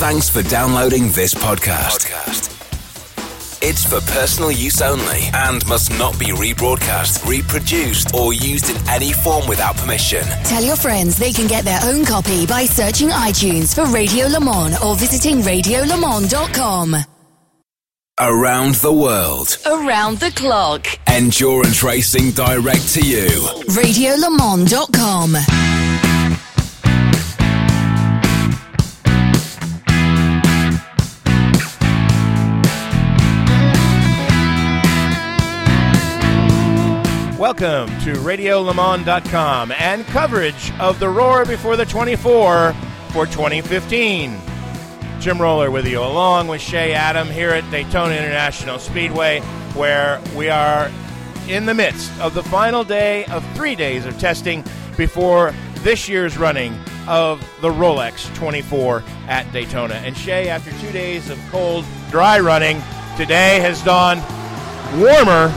Thanks for downloading this podcast. It's for personal use only and must not be rebroadcast, reproduced, or used in any form without permission. Tell your friends they can get their own copy by searching iTunes for Radio Le Mans or visiting radiolemans.com. Around the world, Around the clock. endurance racing direct to you. radiolemans.com. Welcome to RadioLeMans.com and coverage of the Roar Before the 24 for 2015. Jim Roller with you, along with Shea Adam here at Daytona International Speedway, where we are in the midst of the final day of three days of testing before this year's running of the Rolex 24 at Daytona. And Shea, after two days of cold, dry running, today has dawned warmer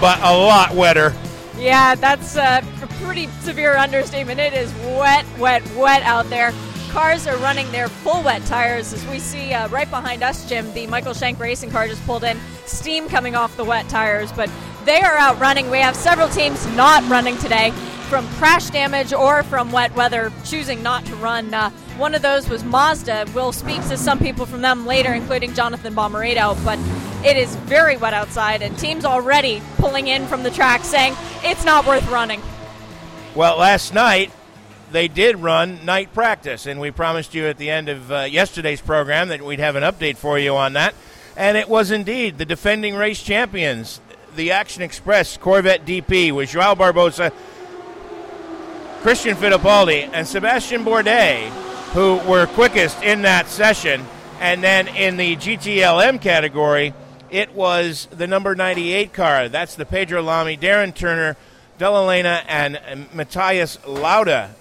but a lot wetter. Yeah, that's a pretty severe understatement. It is wet, wet, wet out there. Cars are running their full wet tires as we see uh, right behind us, Jim. The Michael Shank racing car just pulled in, steam coming off the wet tires, but they are out running. We have several teams not running today from crash damage or from wet weather, choosing not to run. Uh, one of those was Mazda. We'll speak to some people from them later, including Jonathan Bomarito, but it is very wet outside, and teams already pulling in from the track saying it's not worth running. Well, last night they did run night practice, and we promised you at the end of uh, yesterday's program that we'd have an update for you on that. And it was indeed the defending race champions, the Action Express Corvette DP with Joao Barbosa, Christian Fittipaldi, and Sebastian Bourdais, who were quickest in that session. And then in the GTLM category, it was the number 98 car. That's the Pedro Lamy, Darren Turner, Dalla Lana, and Matthias Lauda.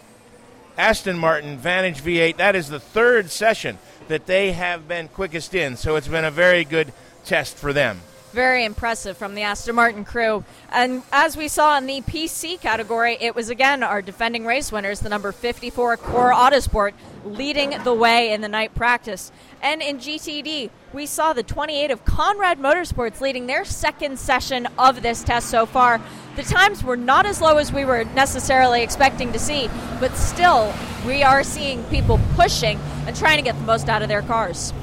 Aston Martin Vantage V8. That is the third session that they have been quickest in. So it's been a very good test for them. Very impressive from the Aston Martin crew. And as we saw in the PC category, it was again our defending race winners, the number 54 Core Autosport, leading the way in the night practice. And in GTD, we saw the 28 of Konrad Motorsports leading their second session of this test so far. The times were not as low as we were necessarily expecting to see, but still, we are seeing people pushing and trying to get the most out of their cars.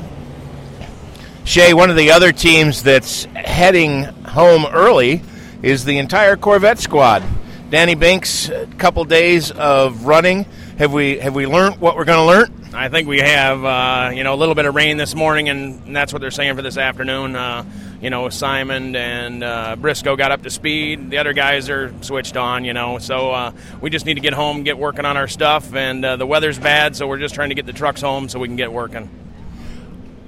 Shea, one of the other teams that's heading home early is the entire Corvette squad. Danny Binks, a couple days of running. Have we have we learned what we're going to learn? I think we have, uh, you know, a little bit of rain this morning, and that's what they're saying for this afternoon. Uh, you know, Simon and uh, Briscoe got up to speed. The other guys are switched on, you know. So uh, we just need to get home, get working on our stuff, and uh, the weather's bad, so we're just trying to get the trucks home so we can get working.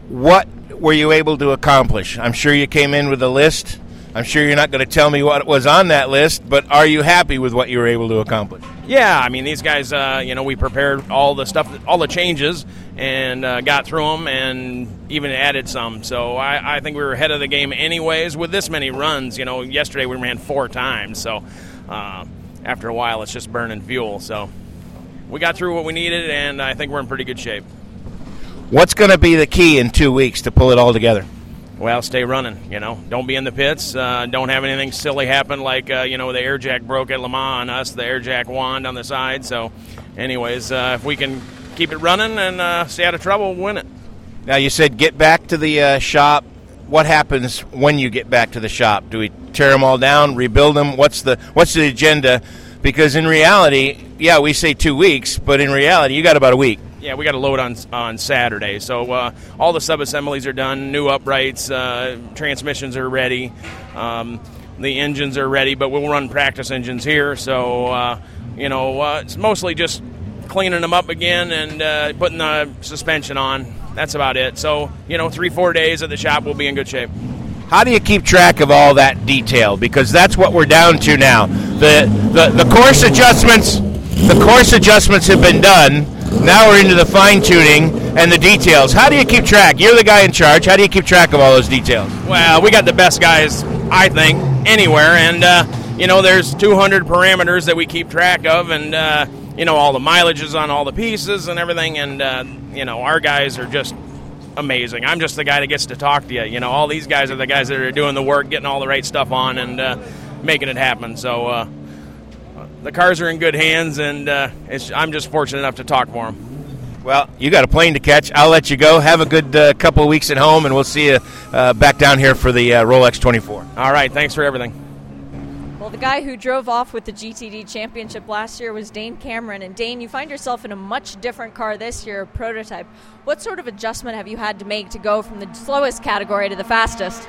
What were you able to accomplish? I'm sure you came in with a list. I'm sure you're not going to tell me what was on that list, but are you happy with what you were able to accomplish? Yeah, I mean these guys. Uh, you know, we prepared all the stuff, all the changes, and uh, got through them, and even added some. So I, I think we were ahead of the game, anyways. With this many runs, you know, yesterday we ran four times, so uh, after a while, it's just burning fuel. So we got through what we needed, and I think we're in pretty good shape. What's going to be the key in two weeks to pull it all together? Well, stay running. You know, don't be in the pits. Uh, don't have anything silly happen like uh, you know the air jack broke at Le Mans on us, the air jack wand on the side. So, anyways, uh, if we can keep it running and uh, stay out of trouble, we'll win it. Now you said get back to the uh, shop. What happens when you get back to the shop? Do we tear them all down, rebuild them? What's the what's the agenda? Because in reality, yeah, we say two weeks, but in reality, you got about a week. Yeah, we got to load on on Saturday, so uh, all the sub assemblies are done. New uprights, uh, transmissions are ready, um, the engines are ready, but we'll run practice engines here. So uh, you know, uh, it's mostly just cleaning them up again and uh, putting the suspension on. That's about it. So you know, three four days at the shop, we'll be in good shape. How do you keep track of all that detail? Because that's what we're down to now. The the, the coarse adjustments, the coarse adjustments have been done. Now we're into the fine tuning and the details. How do you keep track? You're the guy in charge. How do you keep track of all those details? Well, we got the best guys, I think, anywhere, and uh, you know, there's 200 parameters that we keep track of, and uh, you know, all the mileages on all the pieces and everything, and uh, you know, our guys are just amazing. I'm just the guy that gets to talk to you. You know, all these guys are the guys that are doing the work, getting all the right stuff on, and uh, making it happen. So uh, the cars are in good hands, and uh, I'm just fortunate enough to talk for them. Well, you got a plane to catch. I'll let you go. Have a good uh, couple of weeks at home, and we'll see you uh, back down here for the uh, Rolex 24. All right. Thanks for everything. Well, the guy who drove off with the GTD championship last year was Dane Cameron. And Dane, you find yourself in a much different car this year, a prototype. What sort of adjustment have you had to make to go from the slowest category to the fastest?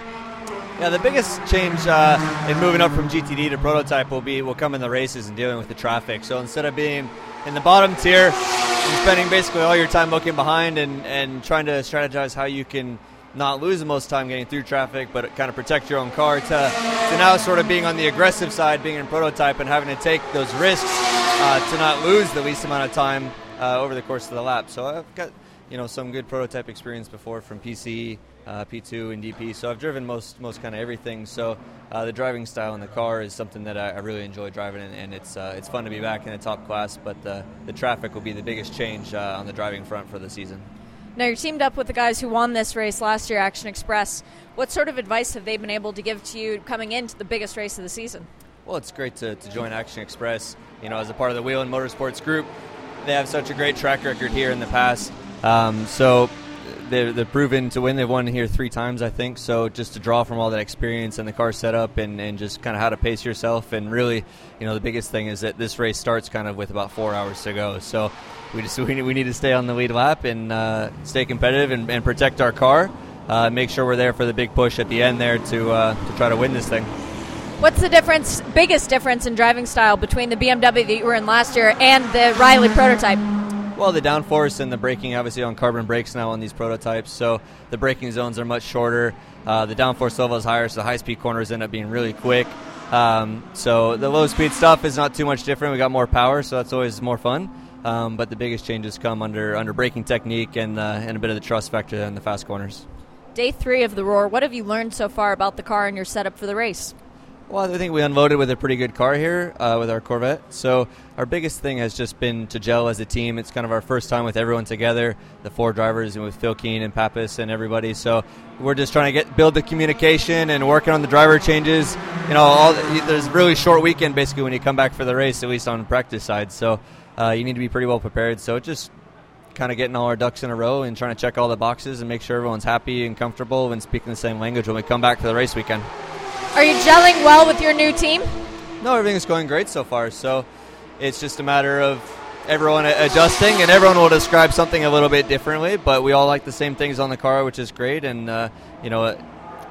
Yeah, the biggest change uh, in moving up from GTD to prototype will be will come in the races and dealing with the traffic. So instead of being in the bottom tier and spending basically all your time looking behind and, and trying to strategize how you can not lose the most time getting through traffic, but kind of protect your own car. To, to now sort of being on the aggressive side, being in prototype, and having to take those risks uh, to not lose the least amount of time uh, over the course of the lap. So I've got you know some good prototype experience before from PCE, uh, P2, and DP. So I've driven most most kind of everything. So uh, the driving style in the car is something that I, I really enjoy driving, and, and it's uh, it's fun to be back in the top class. But the the traffic will be the biggest change uh, on the driving front for the season. Now, you're teamed up with the guys who won this race last year, Action Express. What sort of advice have they been able to give to you coming into the biggest race of the season? Well, it's great to, to join Action Express. You know, as a part of the Whelen Motorsports Group, they have such a great track record here in the past. Um, so they're, they're, proven to win. They've won here three times, I think. So just to draw from all that experience and the car setup and, and just kind of how to pace yourself. And really, you know, the biggest thing is that this race starts kind of with about four hours to go. So we just we need, we need to stay on the lead lap and uh, stay competitive and, and, protect our car. Uh, make sure we're there for the big push at the end there to uh, to try to win this thing. What's the difference, biggest difference in driving style between the BMW that you were in last year and the Riley prototype? Well, the downforce and the braking, obviously on carbon brakes now on these prototypes, so the braking zones are much shorter. Uh, the downforce level is higher, so the high speed corners end up being really quick. Um, so the low speed stuff is not too much different. We got more power, so that's always more fun. Um, but the biggest changes come under under braking technique and uh, and a bit of the trust factor in the fast corners. Day three of the Roar. What have you learned so far about the car and your setup for the race? Well, I think we unloaded with a pretty good car here uh, with our Corvette. So our biggest thing has just been to gel as a team. It's kind of our first time with everyone together, the four drivers, and with Phil Keen and Papis and everybody. So we're just trying to get build the communication and working on the driver changes. You know, all, there's a really short weekend basically when you come back for the race, at least on the practice side. So uh, you need to be pretty well prepared. So just kind of getting all our ducks in a row and trying to check all the boxes and make sure everyone's happy and comfortable and speaking the same language when we come back for the race weekend. Are you gelling well with your new team? No, everything's going great so far. So it's just a matter of everyone adjusting, and everyone will describe something a little bit differently. But we all like the same things on the car, which is great, and uh, you know, a,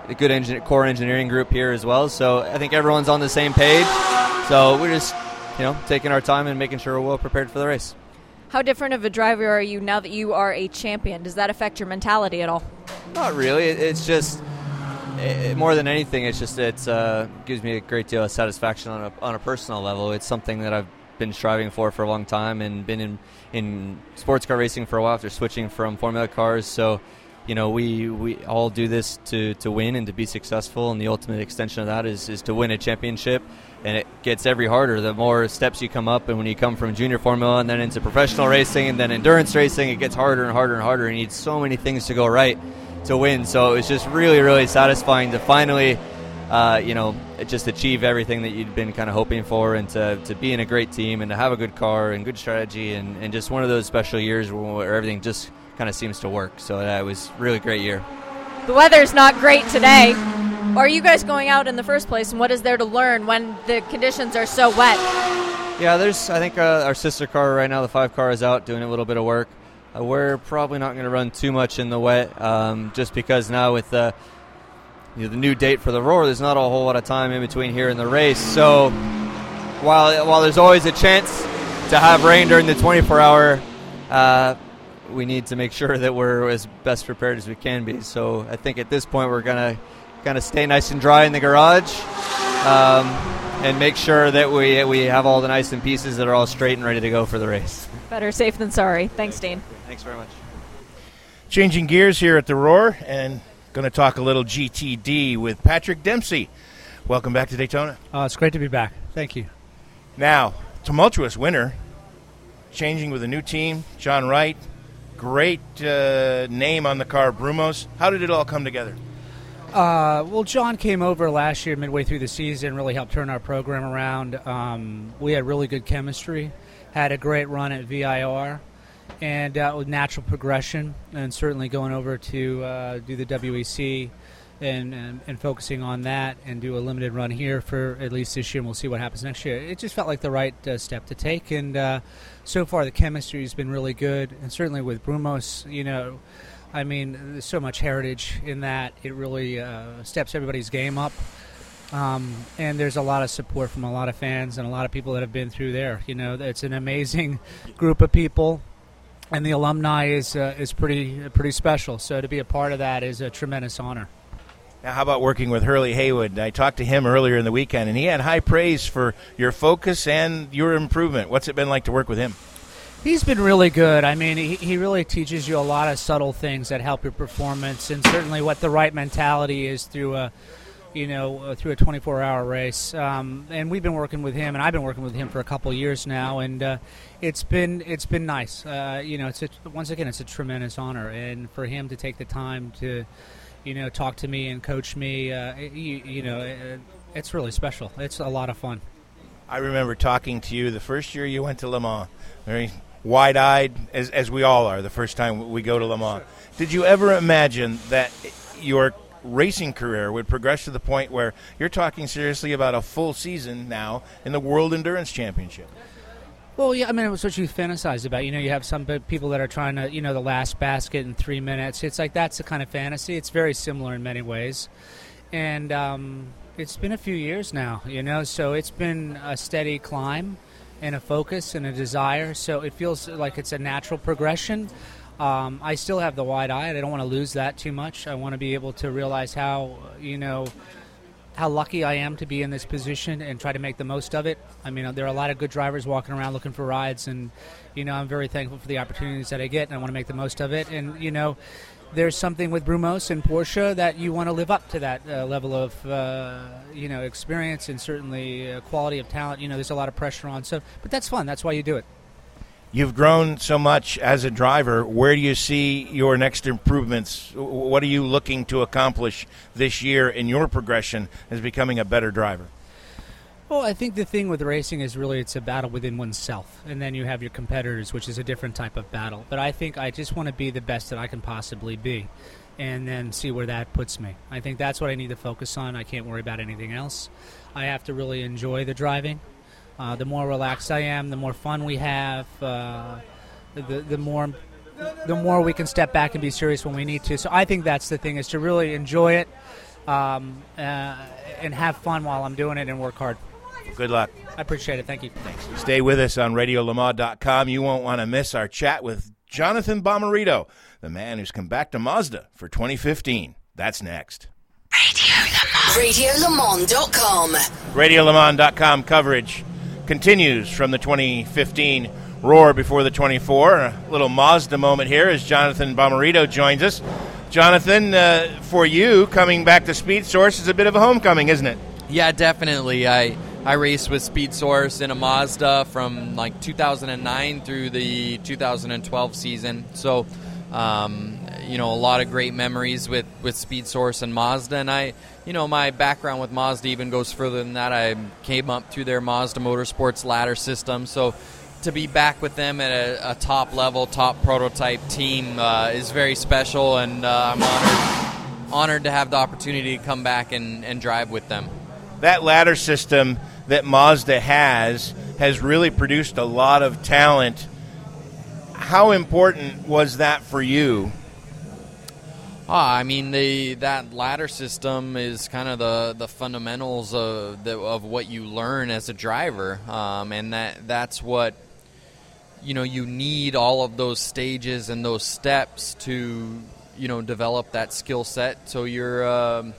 a good engine, core engineering group here as well. So I think everyone's on the same page. So we're just you know, taking our time and making sure we're well prepared for the race. How different of a driver are you now that you are a champion? Does that affect your mentality at all? Not really. It's just it, more than anything, it's just it uh, gives me a great deal of satisfaction on a on a personal level. It's something that I've been striving for for a long time and been in in sports car racing for a while after switching from Formula cars. So you know, we, we all do this to, to win and to be successful, and the ultimate extension of that is, is to win a championship. And it gets every harder the more steps you come up. And when you come from junior formula and then into professional racing and then endurance racing, it gets harder and harder and harder. And you need so many things to go right to win. So it was just really, really satisfying to finally, uh, you know, just achieve everything that you'd been kind of hoping for and to, to be in a great team and to have a good car and good strategy and, and just one of those special years where everything just – kind of seems to work. So that was really great year. The weather's not great today. Are you guys going out in the first place, and what is there to learn when the conditions are so wet? Yeah, there's. I think uh, our sister car right now, the five car, is out doing a little bit of work. Uh, we're probably not going to run too much in the wet, um, just because now with the you know, the new date for the Roar, there's not a whole lot of time in between here and the race. So while while there's always a chance to have rain during the 24 hour, uh, we need to make sure that we're as best prepared as we can be. So I think at this point we're gonna kind of stay nice and dry in the garage, um, and make sure that we we have all the nice and pieces that are all straight and ready to go for the race. Better safe than sorry. Thanks, Dane. Thanks very much. Changing gears here at the Roar and going to talk a little GTD with Patrick Dempsey. Welcome back to Daytona. Oh, it's great to be back. Thank you. Now, tumultuous winter changing with a new team. John Wright, great uh, name on the car, Brumos. How did it all come together? Uh, well, John came over last year, midway through the season, really helped turn our program around. Um, we had really good chemistry, had a great run at VIR, and uh, with natural progression, and certainly going over to uh, do the WEC and, and, and focusing on that and do a limited run here for at least this year, and we'll see what happens next year. It just felt like the right uh, step to take, and uh, so far the chemistry has been really good, and certainly with Brumos, you know. I mean, there's so much heritage in that. It really uh, steps everybody's game up. Um, and there's a lot of support from a lot of fans and a lot of people that have been through there. You know, it's an amazing group of people, and the alumni is uh, is pretty pretty special. So to be a part of that is a tremendous honor. Now, how about working with Hurley Haywood? I talked to him earlier in the weekend, and he had high praise for your focus and your improvement. What's it been like to work with him? He's been really good. I mean, he, he really teaches you a lot of subtle things that help your performance, and certainly what the right mentality is through a, you know, uh, through a 24-hour race. Um, and we've been working with him, and I've been working with him for a couple of years now, and uh, it's been it's been nice. Uh, you know, it's a, once again, it's a tremendous honor, and for him to take the time to, you know, talk to me and coach me, uh, you, you know, it, it's really special. It's a lot of fun. I remember talking to you the first year you went to Le Mans. Very wide eyed, as, as we all are, the first time we go to Le Mans. Did you ever imagine that your racing career would progress to the point where you're talking seriously about a full season now in the World Endurance Championship? Well, yeah, I mean, it was what you fantasize about. You know, you have some people that are trying to, you know, the last basket in three minutes. It's like that's the kind of fantasy. It's very similar in many ways. And um, it's been a few years now, you know, so it's been a steady climb and a focus and a desire. So it feels like it's a natural progression. Um, I still have the wide eye. And I don't want to lose that too much. I want to be able to realize how you know how lucky I am to be in this position and try to make the most of it. I mean, there are a lot of good drivers walking around looking for rides, and you know, I'm very thankful for the opportunities that I get, and I want to make the most of it. And you know, there's something with Brumos and Porsche that you want to live up to that uh, level of uh, you know experience and certainly uh, quality of talent. You know, there's a lot of pressure on, so but that's fun. That's why you do it. You've grown so much as a driver. Where do you see your next improvements? What are you looking to accomplish this year in your progression as becoming a better driver? Well, I think the thing with racing is really it's a battle within oneself, and then you have your competitors, which is a different type of battle. But I think I just want to be the best that I can possibly be, and then see where that puts me. I think that's what I need to focus on. I can't worry about anything else. I have to really enjoy the driving. Uh, the more relaxed I am, the more fun we have. Uh, the the more the more we can step back and be serious when we need to. So I think that's the thing is to really enjoy it um, uh, and have fun while I'm doing it and work hard. Good luck. I appreciate it. Thank you. Thanks. Stay with us on RadioLeMans.com. You won't want to miss our chat with Jonathan Bomarito, the man who's come back to Mazda for 2015. That's next. RadioLeMans.com. RadioLeMans.com coverage continues from the 2015 Roar before the 24. A little Mazda moment here as Jonathan Bomarito joins us. Jonathan, uh, for you, coming back to Speed Source is a bit of a homecoming, isn't it? Yeah, definitely. I I raced with Speed Source in a Mazda from like 2009 through the 2012 season. So, um, you know, a lot of great memories with, with Speed Source and Mazda. And I, you know, my background with Mazda even goes further than that. I came up through their Mazda Motorsports ladder system. So, to be back with them at a, a top level, top prototype team uh, is very special, and uh, I'm honored, honored to have the opportunity to come back and, and drive with them. That ladder system that Mazda has has really produced a lot of talent. How important was that for you? Ah, I mean, the that ladder system is kind of the, the fundamentals of the, of what you learn as a driver, um, and that that's what you know you need all of those stages and those steps to you know develop that skill set. So you're um,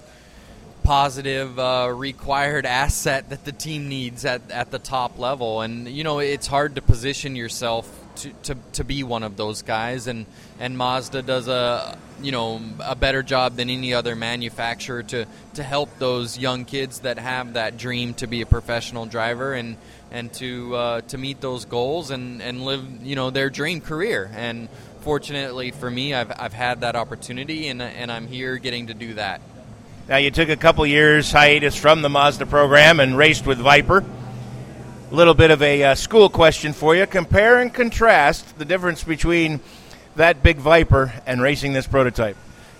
positive uh, required asset that the team needs at, at the top level. And, you know, it's hard to position yourself to, to, to be one of those guys, and and Mazda does a you know a better job than any other manufacturer to to help those young kids that have that dream to be a professional driver and and to uh, to meet those goals and and live you know their dream career and fortunately for me I've, I've had that opportunity and, and I'm here getting to do that. Now you took a couple years hiatus from the Mazda program and raced with Viper. A little bit of a uh, school question for you. Compare and contrast the difference between that big Viper and racing this prototype.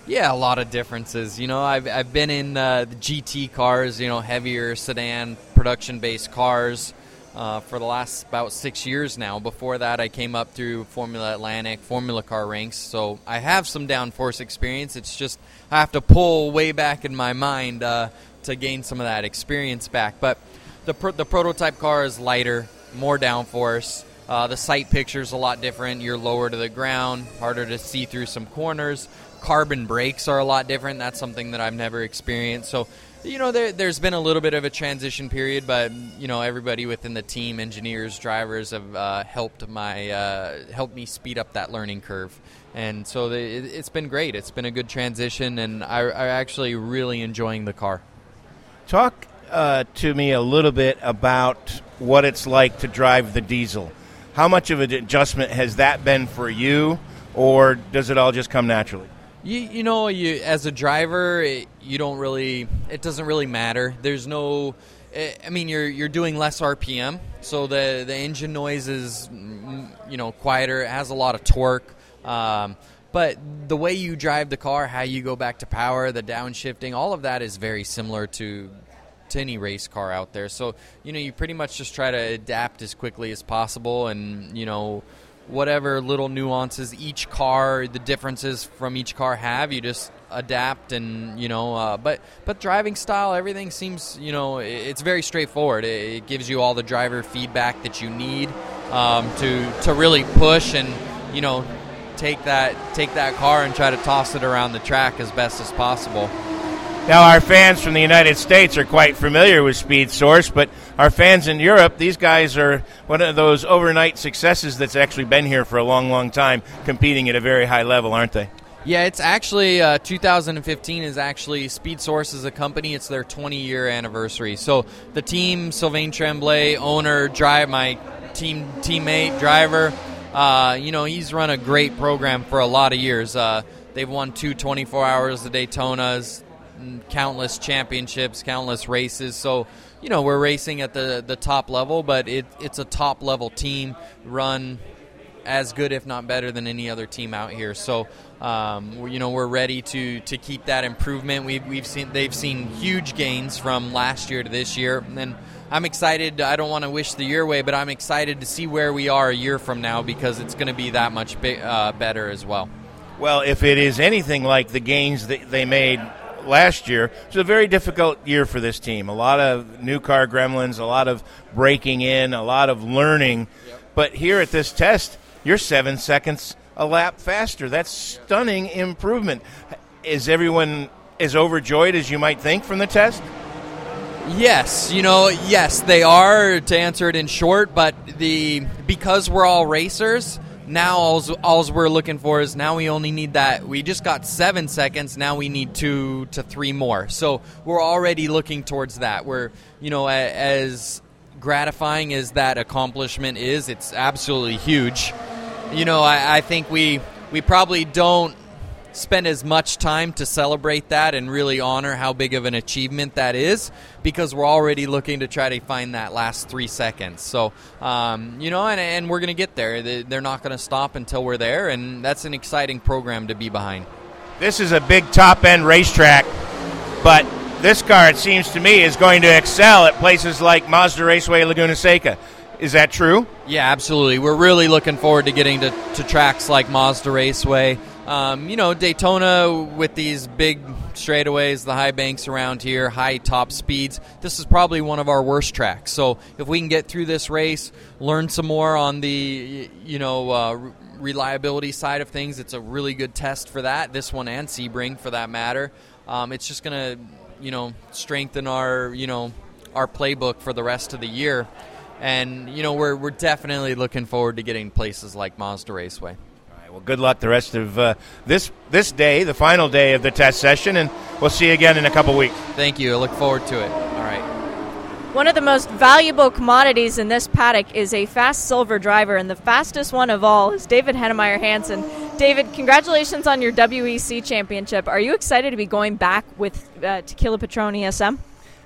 Yeah, a lot of differences. You know, I've, I've been in uh, the GT cars, you know, heavier sedan, production based cars uh, for the last about six years now. Before that, I came up through Formula Atlantic, Formula Car ranks. So I have some downforce experience. It's just I have to pull way back in my mind uh, to gain some of that experience back. But the, pro- the prototype car is lighter, more downforce. Uh, the sight picture is a lot different. You're lower to the ground, harder to see through some corners. Carbon brakes are a lot different. That's something that I've never experienced. So, you know, there, has been a little bit of a transition period, but you know, everybody within the team, engineers, drivers, have uh, helped my uh, helped me speed up that learning curve. And so the, it, has been great. It's been a good transition, and I, I'm actually really enjoying the car. Talk uh, to me a little bit about what it's like to drive the diesel. How much of an adjustment has that been for you, or does it all just come naturally? You, you know, you as a driver, it, you don't really. It doesn't really matter. There's no. Eh, I mean, you're you're doing less RPM, so the the engine noise is, mm, you know, quieter. It has a lot of torque. Um, but the way you drive the car, how you go back to power, the downshifting, all of that is very similar to to any race car out there. So you know, you pretty much just try to adapt as quickly as possible, and you know, whatever little nuances each car, the differences from each car have, you just adapt and you know. Uh, but but driving style, everything seems you know, it's very straightforward. It, it gives you all the driver feedback that you need um, to to really push and you know take that take that car and try to toss it around the track as best as possible. Now, our fans from the United States are quite familiar with Speed Source, but our fans in Europe, these guys are one of those overnight successes that's actually been here for a long, long time, competing at a very high level, aren't they? Yeah, it's actually uh, 2015 is actually Speed Source as a company. It's their 20 year anniversary. So the team, Sylvain Tremblay, owner, drive my team teammate, driver. Uh, you know, he's run a great program for a lot of years. Uh, they've won two 24 hours of Daytonas countless championships, countless races. So, you know, we're racing at the, the top level, but it, it's a top level team run as good, if not better, than any other team out here. So, um, you know, we're ready to, to keep that improvement. We've, we've seen they've seen huge gains from last year to this year, and I'm excited. I don't want to wish the year away, but I'm excited to see where we are a year from now because it's going to be that much uh, better as well. Well, if it is anything like the gains that they made last year. It was a very difficult year for this team. A lot of new car gremlins, a lot of breaking in, a lot of learning. Yep. But here at this test, you're seven seconds a lap faster. That's stunning improvement. Is everyone as overjoyed as you might think from the test? Yes, you know, yes, they are to answer it in short, but the because we're all racers, now all's, all's we're looking for is now we only need that we just got seven seconds now we need two to three more. So we're already looking towards that. We're you know as gratifying as that accomplishment is it's absolutely huge. You know I, I think we we probably don't spend as much time to celebrate that and really honor how big of an achievement that is because we're already looking to try to find that last three seconds. So, um, you know, and, and we're going to get there. They're not going to stop until we're there, and that's an exciting program to be behind. This is a big top end racetrack, but this car, it seems to me, is going to excel at places like Mazda Raceway Laguna Seca. Is that true? Yeah, absolutely. We're really looking forward to getting to, to tracks like Mazda Raceway. Um, you know, Daytona with these big straightaways, the high banks around here, high top speeds. This is probably one of our worst tracks. So if we can get through this race, learn some more on the you know uh, reliability side of things, it's a really good test for that. This one and Sebring for that matter. Um, it's just to you know strengthen our you know our playbook for the rest of the year. and you know we're we're definitely looking forward to getting places like Mazda Raceway. All right, well, good luck the rest of uh, this this day, the final day of the test session, and we'll see you again in a couple weeks. Thank you. I look forward to it. All right. One of the most valuable commodities in this paddock is a fast silver driver, and the fastest one of all is David Heinemeier Hansson. David, congratulations on your WEC championship. Are you excited to be going back with uh, Tequila Patron ESM?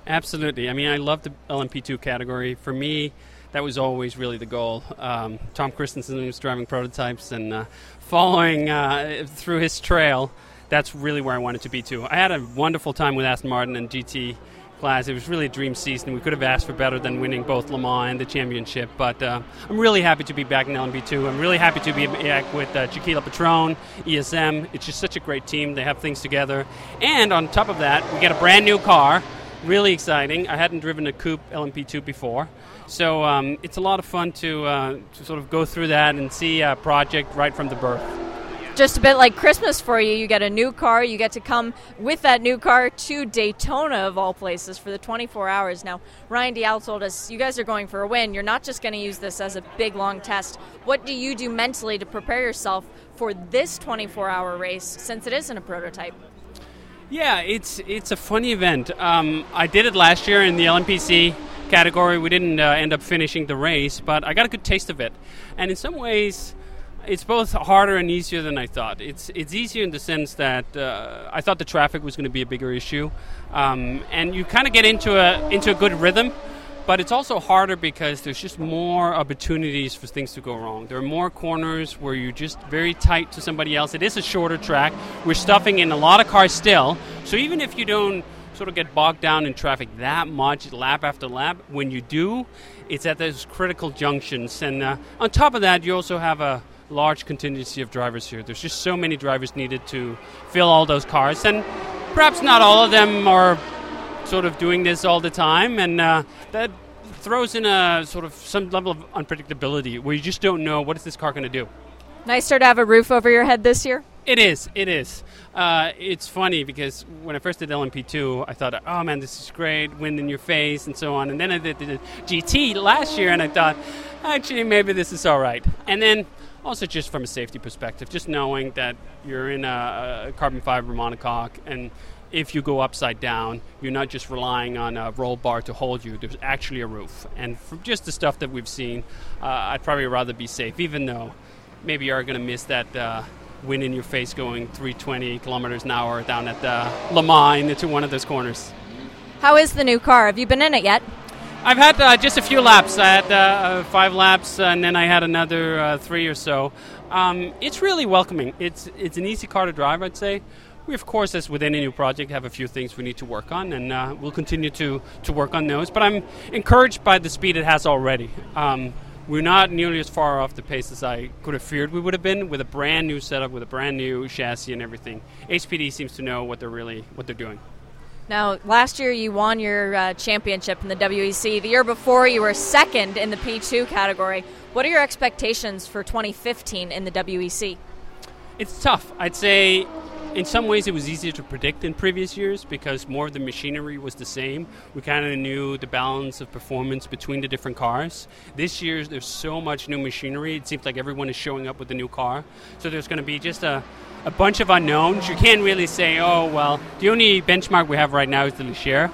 Absolutely. I mean, I love the LMP2 category. For me, that was always really the goal. Um, Tom Kristensen was driving prototypes and uh, following uh, through his trail. That's really where I wanted to be too. I had a wonderful time with Aston Martin and GT class. It was really a dream season. We could have asked for better than winning both Le Mans and the championship. But uh, I'm really happy to be back in LMP2. I'm really happy to be back with uh, Tequila Patron, ESM. It's just such a great team. They have things together. And on top of that, we get a brand new car. Really exciting. I hadn't driven a coupe LMP2 before. So um, it's a lot of fun to, uh, to sort of go through that and see a project right from the birth just a bit like Christmas for you. You get a new car. You get to come with that new car to Daytona, of all places, for the 24 hours. Now, Ryan Dalziel told us you guys are going for a win. You're not just going to use this as a big, long test. What do you do mentally to prepare yourself for this 24 hour race since it isn't a prototype? Yeah, it's it's a funny event. Um, I did it last year in the LMPC category. We didn't uh, end up finishing the race, but I got a good taste of it. And in some ways, it's both harder and easier than I thought. It's it's easier in the sense that uh, I thought the traffic was going to be a bigger issue, um, and you kind of get into a into a good rhythm. But it's also harder because there's just more opportunities for things to go wrong. There are more corners where you're just very tight to somebody else. It is a shorter track. We're stuffing in a lot of cars still. So even if you don't sort of get bogged down in traffic that much, lap after lap, when you do, it's at those critical junctions. And uh, on top of that, you also have a large contingency of drivers here. There's just so many drivers needed to fill all those cars, and perhaps not all of them are sort of doing this all the time, and uh, that throws in a sort of some level of unpredictability where you just don't know what is this car going to do. Nicer to have a roof over your head this year. It is. It is. Uh, it's funny because when I first did LMP2, I thought, oh man, this is great, wind in your face, and so on. And then I did the GT last year, and I thought, actually, maybe this is all right. And then also just from a safety perspective, just knowing that you're in a, a carbon fiber monocoque and if you go upside down, you're not just relying on a roll bar to hold you. There's actually a roof. And from just the stuff that we've seen, uh, I'd probably rather be safe, even though maybe you are going to miss that uh, wind in your face going 320 kilometers an hour down at the Le Mans into one of those corners. How is the new car? Have you been in it yet? I've had uh, just a few laps. I had uh, uh five laps, and then I had another uh, three or so. Um, it's really welcoming. It's it's an easy car to drive, I'd say. We, of course, as with any new project, have a few things we need to work on, and uh, we'll continue to, to work on those. But I'm encouraged by the speed it has already. Um, we're not nearly as far off the pace as I could have feared we would have been with a brand new setup, with a brand new chassis and everything. HPD seems to know what they're really what they're doing. Now, last year you won your uh, championship in the WEC. The year before you were second in the P2 category. What are your expectations for 2015 in the WEC? It's tough. I'd say in some ways it was easier to predict in previous years because more of the machinery was the same. We kind of knew the balance of performance between the different cars. This year there's so much new machinery. It seems like everyone is showing up with a new car. So there's going to be just a a bunch of unknowns. You can't really say, oh, well, the only benchmark we have right now is the Ligier.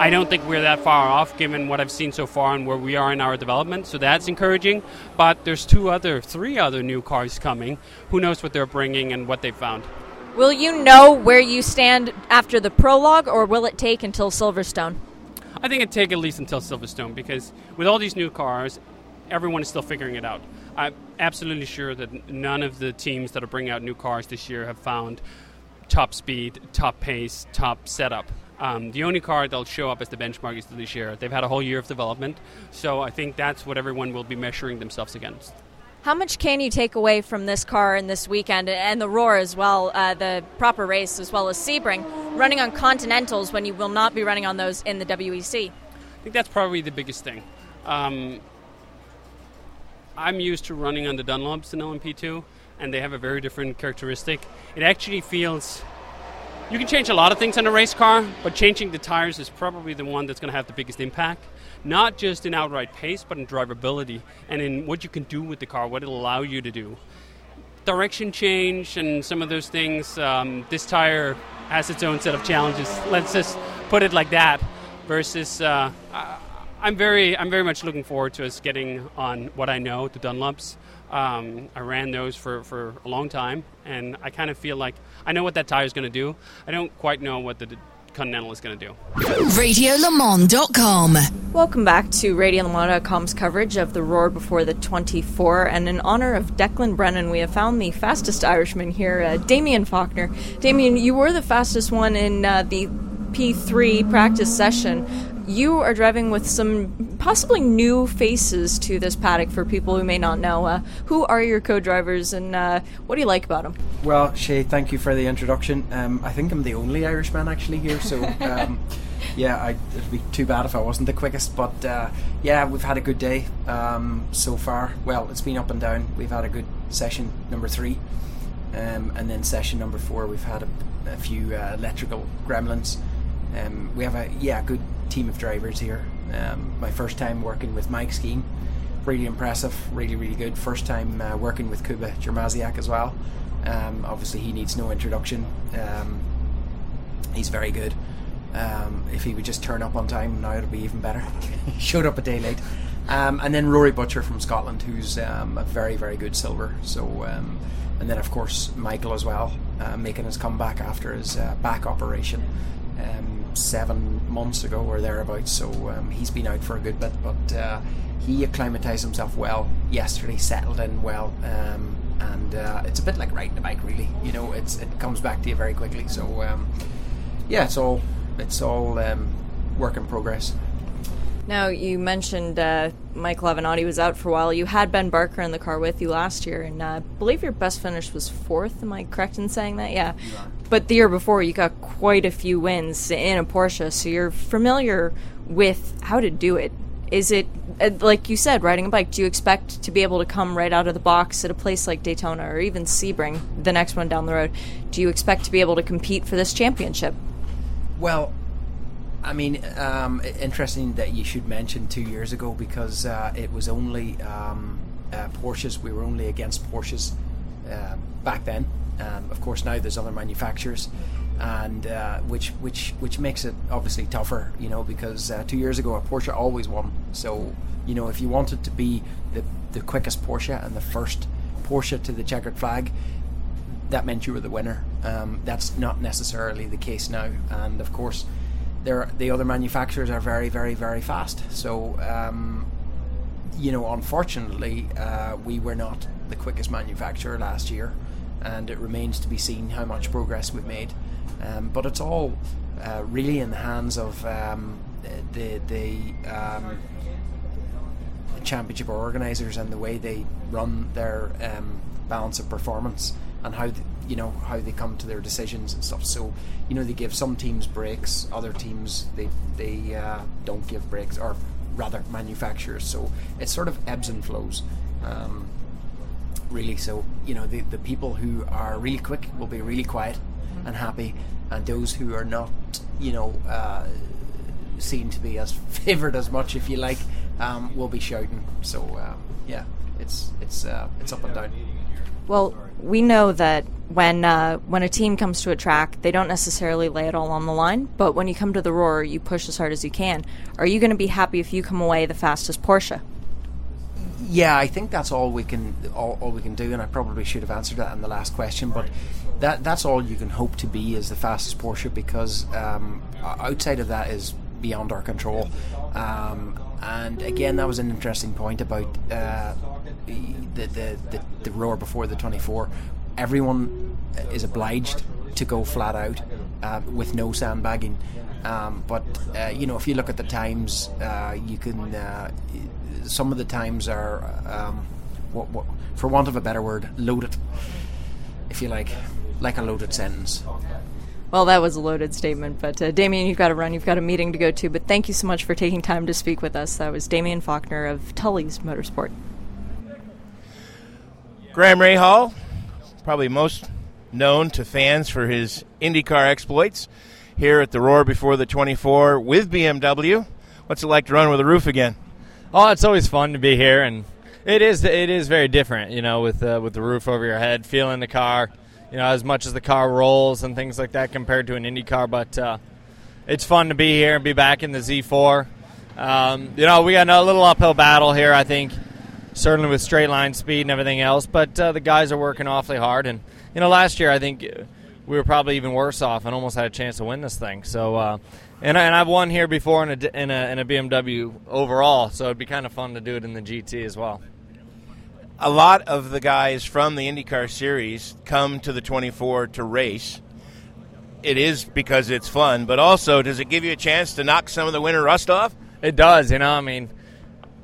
I don't think we're that far off given what I've seen so far and where we are in our development, so that's encouraging. But there's two other, three other new cars coming. Who knows what they're bringing and what they've found? Will you know where you stand after the prologue, or will it take until Silverstone? I think it'd take at least until Silverstone because with all these new cars, everyone is still figuring it out. I'm absolutely sure that none of the teams that are bringing out new cars this year have found top speed, top pace, top setup. Um, the only car that'll show up as the benchmark is the Ligier. They've had a whole year of development, so I think that's what everyone will be measuring themselves against. How much can you take away from this car and this weekend and the Roar as well, uh, the proper race as well as Sebring, running on Continentals when you will not be running on those in the WEC? I think that's probably the biggest thing. Um, I'm used to running on the Dunlops in LMP2, and they have a very different characteristic. It actually feels. You can change a lot of things on a race car, but changing the tires is probably the one that's going to have the biggest impact not just in outright pace, but in drivability and in what you can do with the car, what it allows you to do. Direction change and some of those things. Um, this tire has its own set of challenges. Let's just put it like that. Versus, uh, I'm very, I'm very much looking forward to us getting on what I know, the Dunlops. Um, I ran those for, for a long time, and I kind of feel like I know what that tire is going to do. I don't quite know what the Continental is going to do. RadioLeMans.com. Welcome back to RadioLeMans.com's coverage of the Roar before the 24. And in honor of Declan Brennan, we have found the fastest Irishman here, uh, Damien Faulkner. Damien, you were the fastest one in uh, the P3 practice session you are driving with some possibly new faces to this paddock for people who may not know. Uh, who are your co-drivers, and uh, what do you like about them? Well, Shea, thank you for the introduction. Um, I think I'm the only Irishman actually here, so um, yeah, I, it'd be too bad if I wasn't the quickest. But uh, yeah, we've had a good day um, so far. Well, it's been up and down. We've had a good session number three, um, and then session number four, we've had a, a few uh, electrical gremlins. Um, we have a yeah good team of drivers here. Um, my first time working with Mike Skeen, really impressive, really really good. First time uh, working with Kuba Giermaziak as well. Um, obviously, he needs no introduction. Um, he's very good. Um, if he would just turn up on time, now it'll be even better. Showed up a day late. Um, and then Rory Butcher from Scotland, who's a very very good silver. So, and then of course Michael as well, uh, making his comeback after his uh, back operation. Um, seven months ago or thereabouts. So um, he's been out for a good bit, but uh, he acclimatized himself well yesterday, settled in well, um, and uh, it's a bit like riding a bike, really. You know, it's it comes back to you very quickly. So um, yeah, it's all it's all um, work in progress. Now, you mentioned uh, Mike Levinati was out for a while. You had Ben Barker in the car with you last year, and uh, I believe your best finish was fourth. Am I correct in saying that? Yeah. But the year before, you got quite a few wins in a Porsche, so you're familiar with how to do it. Is it, uh, like you said, riding a bike, do you expect to be able to come right out of the box at a place like Daytona or even Sebring, the next one down the road? Do you expect to be able to compete for this championship? Well, I mean, um, interesting that you should mention two years ago because uh, it was only um, uh, Porsches. We were only against Porsches uh, back then. Um, of course, now there's other manufacturers, and uh, which which which makes it obviously tougher. You know, because uh, two years ago a Porsche always won. So you know, if you wanted to be the the quickest Porsche and the first Porsche to the checkered flag, that meant you were the winner. Um, that's not necessarily the case now, and of course there the other manufacturers are very, very, very fast. So, um, you know, unfortunately, uh, we were not the quickest manufacturer last year, and it remains to be seen how much progress we've made. Um, but it's all uh, really in the hands of um, the the um, championship organisers and the way they run their um, balance of performance and how you know how they come to their decisions and stuff. So you know they give some teams breaks, other teams they they uh, don't give breaks, or rather manufacturers. So it sort of ebbs and flows. Really, so you know the the people who are really quick will be really quiet mm-hmm. and happy, and those who are not, you know. Uh, seen to be as favoured as much, if you like, um, will be shouting. So um, yeah, it's it's uh, it's up and down. Well, we know that when uh, when a team comes to a track, they don't necessarily lay it all on the line. But when you come to the roar, you push as hard as you can. Are you going to be happy if you come away the fastest Porsche? Yeah, I think that's all we can all, all we can do, and I probably should have answered that in the last question. But that that's all you can hope to be is the fastest Porsche because um, outside of that is beyond our control. Um, and again, that was an interesting point about uh, the, the, the, the roar before the 24. Everyone is obliged to go flat out uh, with no sandbagging. Um, but uh, you know, if you look at the times, uh, you can. Uh, some of the times are, um, what, what, for want of a better word, loaded. If you like, like a loaded sentence. Well, that was a loaded statement, but uh, Damien, you've got to run. You've got a meeting to go to. But thank you so much for taking time to speak with us. That was Damien Faulkner of Tully's Motorsport. Graham Rahal, probably most known to fans for his IndyCar exploits here at the Roar before the 24 with BMW. What's it like to run with a roof again? Oh, it's always fun to be here, and it is it is very different, you know, with uh, with the roof over your head, feeling the car, you know, as much as the car rolls and things like that compared to an Indy car. But uh, it's fun to be here and be back in the Z4. Um, you know, we got a little uphill battle here, I think, certainly with straight line speed and everything else. But uh, the guys are working awfully hard, and you know, last year I think we were probably even worse off and almost had a chance to win this thing. So. Uh, and, I, and I've won here before in a, in a, in a BMW overall, so it'd be kind of fun to do it in the GT as well a lot of the guys from the IndyCar series come to the 24 to race. It is because it's fun, but also does it give you a chance to knock some of the winter rust off? It does, you know. I mean,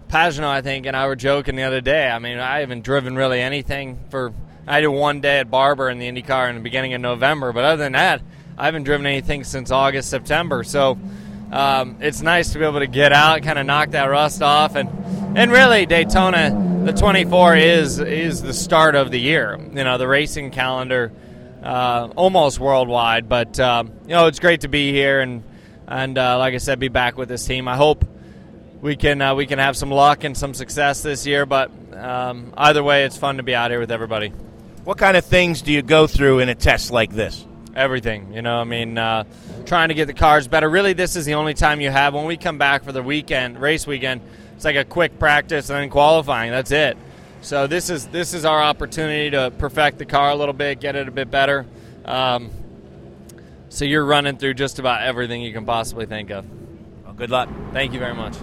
Pagenaud, I think, and I were joking the other day. I mean, I haven't driven really anything for. I did one day at Barber in the IndyCar in the beginning of November, but other than that, I haven't driven anything since August, September. So um, it's nice to be able to get out, kind of knock that rust off, and and really Daytona the 24 is is the start of the year. You know, the racing calendar uh, almost worldwide, but uh, you know it's great to be here and and uh, like I said, be back with this team. I hope we can uh, we can have some luck and some success this year. But um, either way, it's fun to be out here with everybody. What kind of things do you go through in a test like this? Everything, you know. I mean, uh, trying to get the cars better. Really, this is the only time you have when we come back for the weekend race weekend it's like a quick practice and then qualifying. That's it. So this is this is our opportunity to perfect the car a little bit, get it a bit better. Um, so you're running through just about everything you can possibly think of. Well, good luck. Thank you very much.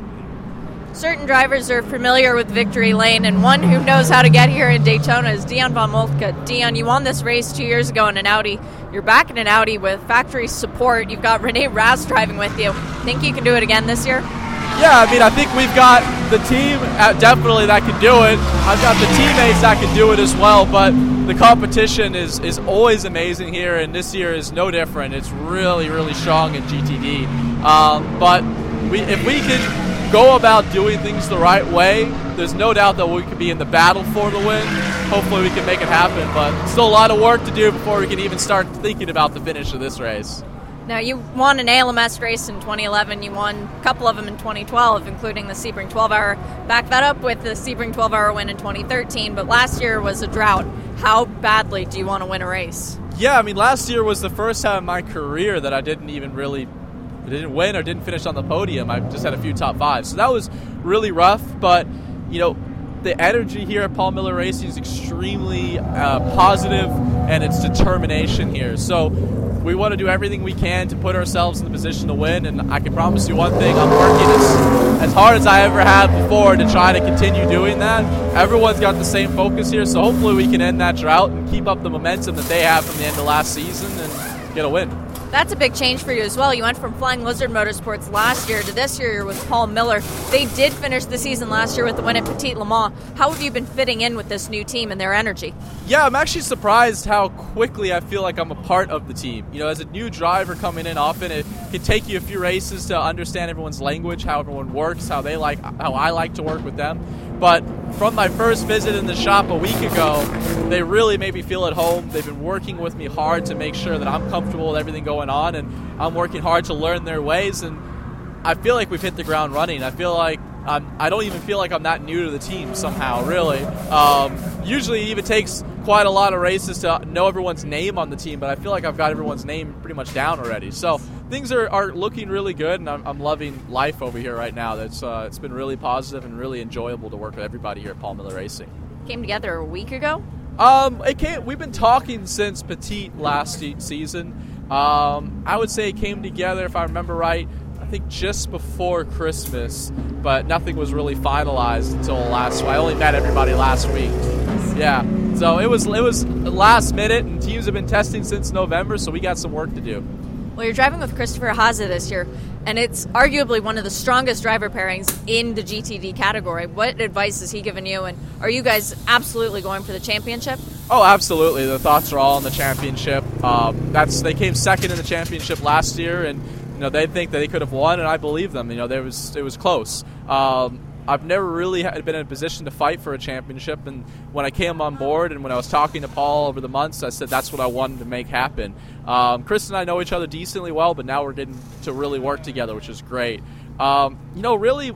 Certain drivers are familiar with Victory Lane, and one who knows how to get here in Daytona is Dion von Moltke. Dion, you won this race two years ago in an Audi. You're back in an Audi with factory support. You've got Rene Rast driving with you. Think you can do it again this year? Yeah, I mean, I think we've got the team definitely that can do it. I've got the teammates that can do it as well, but the competition is, is always amazing here, and this year is no different. It's really, really strong in GTD. Um, but we, if we can go about doing things the right way, there's no doubt that we could be in the battle for the win. Hopefully, we can make it happen, but still a lot of work to do before we can even start thinking about the finish of this race. Now, you won an ALMS race in 2011. You won a couple of them in 2012, including the Sebring 12 Hour. Back that up with the Sebring 12 Hour win in 2013. But last year was a drought. How badly do you want to win a race? Yeah, I mean, last year was the first time in my career that I didn't even really didn't win or didn't finish on the podium. I just had a few top fives, so that was really rough. But you know, the energy here at Paul Miller Racing is extremely uh, positive, and it's determination here. So we want to do everything we can to put ourselves in the position to win. And I can promise you one thing: I'm working as, as hard as I ever have before to try to continue doing that. Everyone's got the same focus here, so hopefully we can end that drought and keep up the momentum that they have from the end of last season and get a win. That's a big change for you as well. You went from Flying Lizard Motorsports last year to this year you're with Paul Miller. They did finish the season last year with the win at Petit Le Mans. How have you been fitting in with this new team and their energy? Yeah, I'm actually surprised how quickly I feel like I'm a part of the team. You know, as a new driver coming in often, it can take you a few races to understand everyone's language, how everyone works, how they like, how I like to work with them. But from my first visit in the shop a week ago, they really made me feel at home. They've been working with me hard to make sure that I'm comfortable with everything going on, and I'm working hard to learn their ways. And I feel like we've hit the ground running. I feel like I'm, I don't even feel like I'm that new to the team somehow, really. Um, usually, it even takes quite a lot of races to know everyone's name on the team, but I feel like I've got everyone's name pretty much down already. So things are, are looking really good, and I'm, I'm loving life over here right now. That's uh, it's been really positive and really enjoyable to work with everybody here at Paul Miller Racing. Came together a week ago. Um, it came, we've been talking since Petit last season. Um, I would say it came together, if I remember right, I think just before Christmas, but nothing was really finalized until last. So I only met everybody last week. Yeah, so it was it was last minute, and teams have been testing since November, so we got some work to do. Well, you're driving with Christopher Haase this year, and it's arguably one of the strongest driver pairings in the GTD category. What advice has he given you, and are you guys absolutely going for the championship? Oh, absolutely. The thoughts are all on the championship. Um, that's they came second in the championship last year, and you know, they think that they could have won, and I believe them. You know, there was it was close. Um, I've never really been in a position to fight for a championship, and when I came on board and when I was talking to Paul over the months, I said that's what I wanted to make happen. Um, Chris and I know each other decently well, but now we're getting to really work together, which is great. Um, you know, really,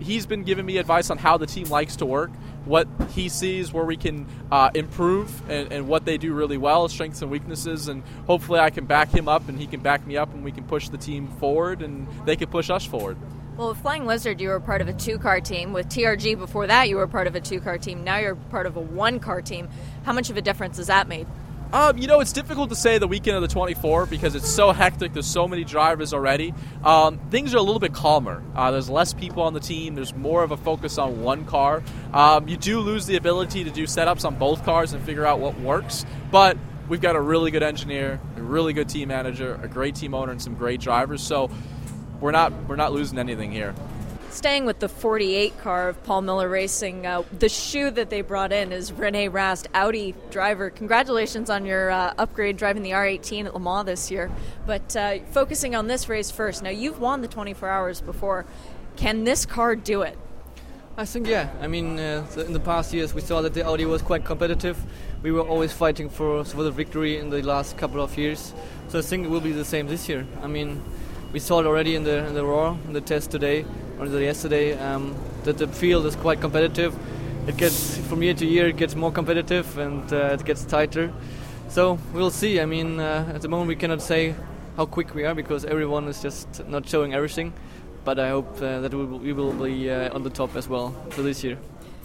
he's been giving me advice on how the team likes to work, what he sees where we can uh, improve, and, and what they do really well, strengths and weaknesses. And hopefully, I can back him up, and he can back me up, and we can push the team forward, and they can push us forward. Well, with Flying Lizard, you were part of a two car team. With TRG before that, you were part of a two car team. Now you're part of a one car team. How much of a difference has that made? Um, you know, it's difficult to say the weekend of the 24 because it's so hectic. There's so many drivers already. Um, things are a little bit calmer. Uh, there's less people on the team. There's more of a focus on one car. Um, you do lose the ability to do setups on both cars and figure out what works, but we've got a really good engineer, a really good team manager, a great team owner, and some great drivers. So we're not we're not losing anything here. Staying with the 48 car of Paul Miller Racing, uh, the shoe that they brought in is Rene Rast, Audi driver. Congratulations on your uh, upgrade driving the R18 at Le Mans this year. But uh, focusing on this race first, now you've won the 24 hours before. Can this car do it? I think yeah. I mean, uh, in the past years we saw that the Audi was quite competitive. We were always fighting for for the victory in the last couple of years. So I think it will be the same this year. I mean, we saw it already in the in the Roar in the test today or the yesterday um, that the field is quite competitive. It gets from year to year, it gets more competitive and uh, it gets tighter. So we'll see. I mean, uh, at the moment we cannot say how quick we are because everyone is just not showing everything. But I hope uh, that we will, we will be uh, on the top as well for this year.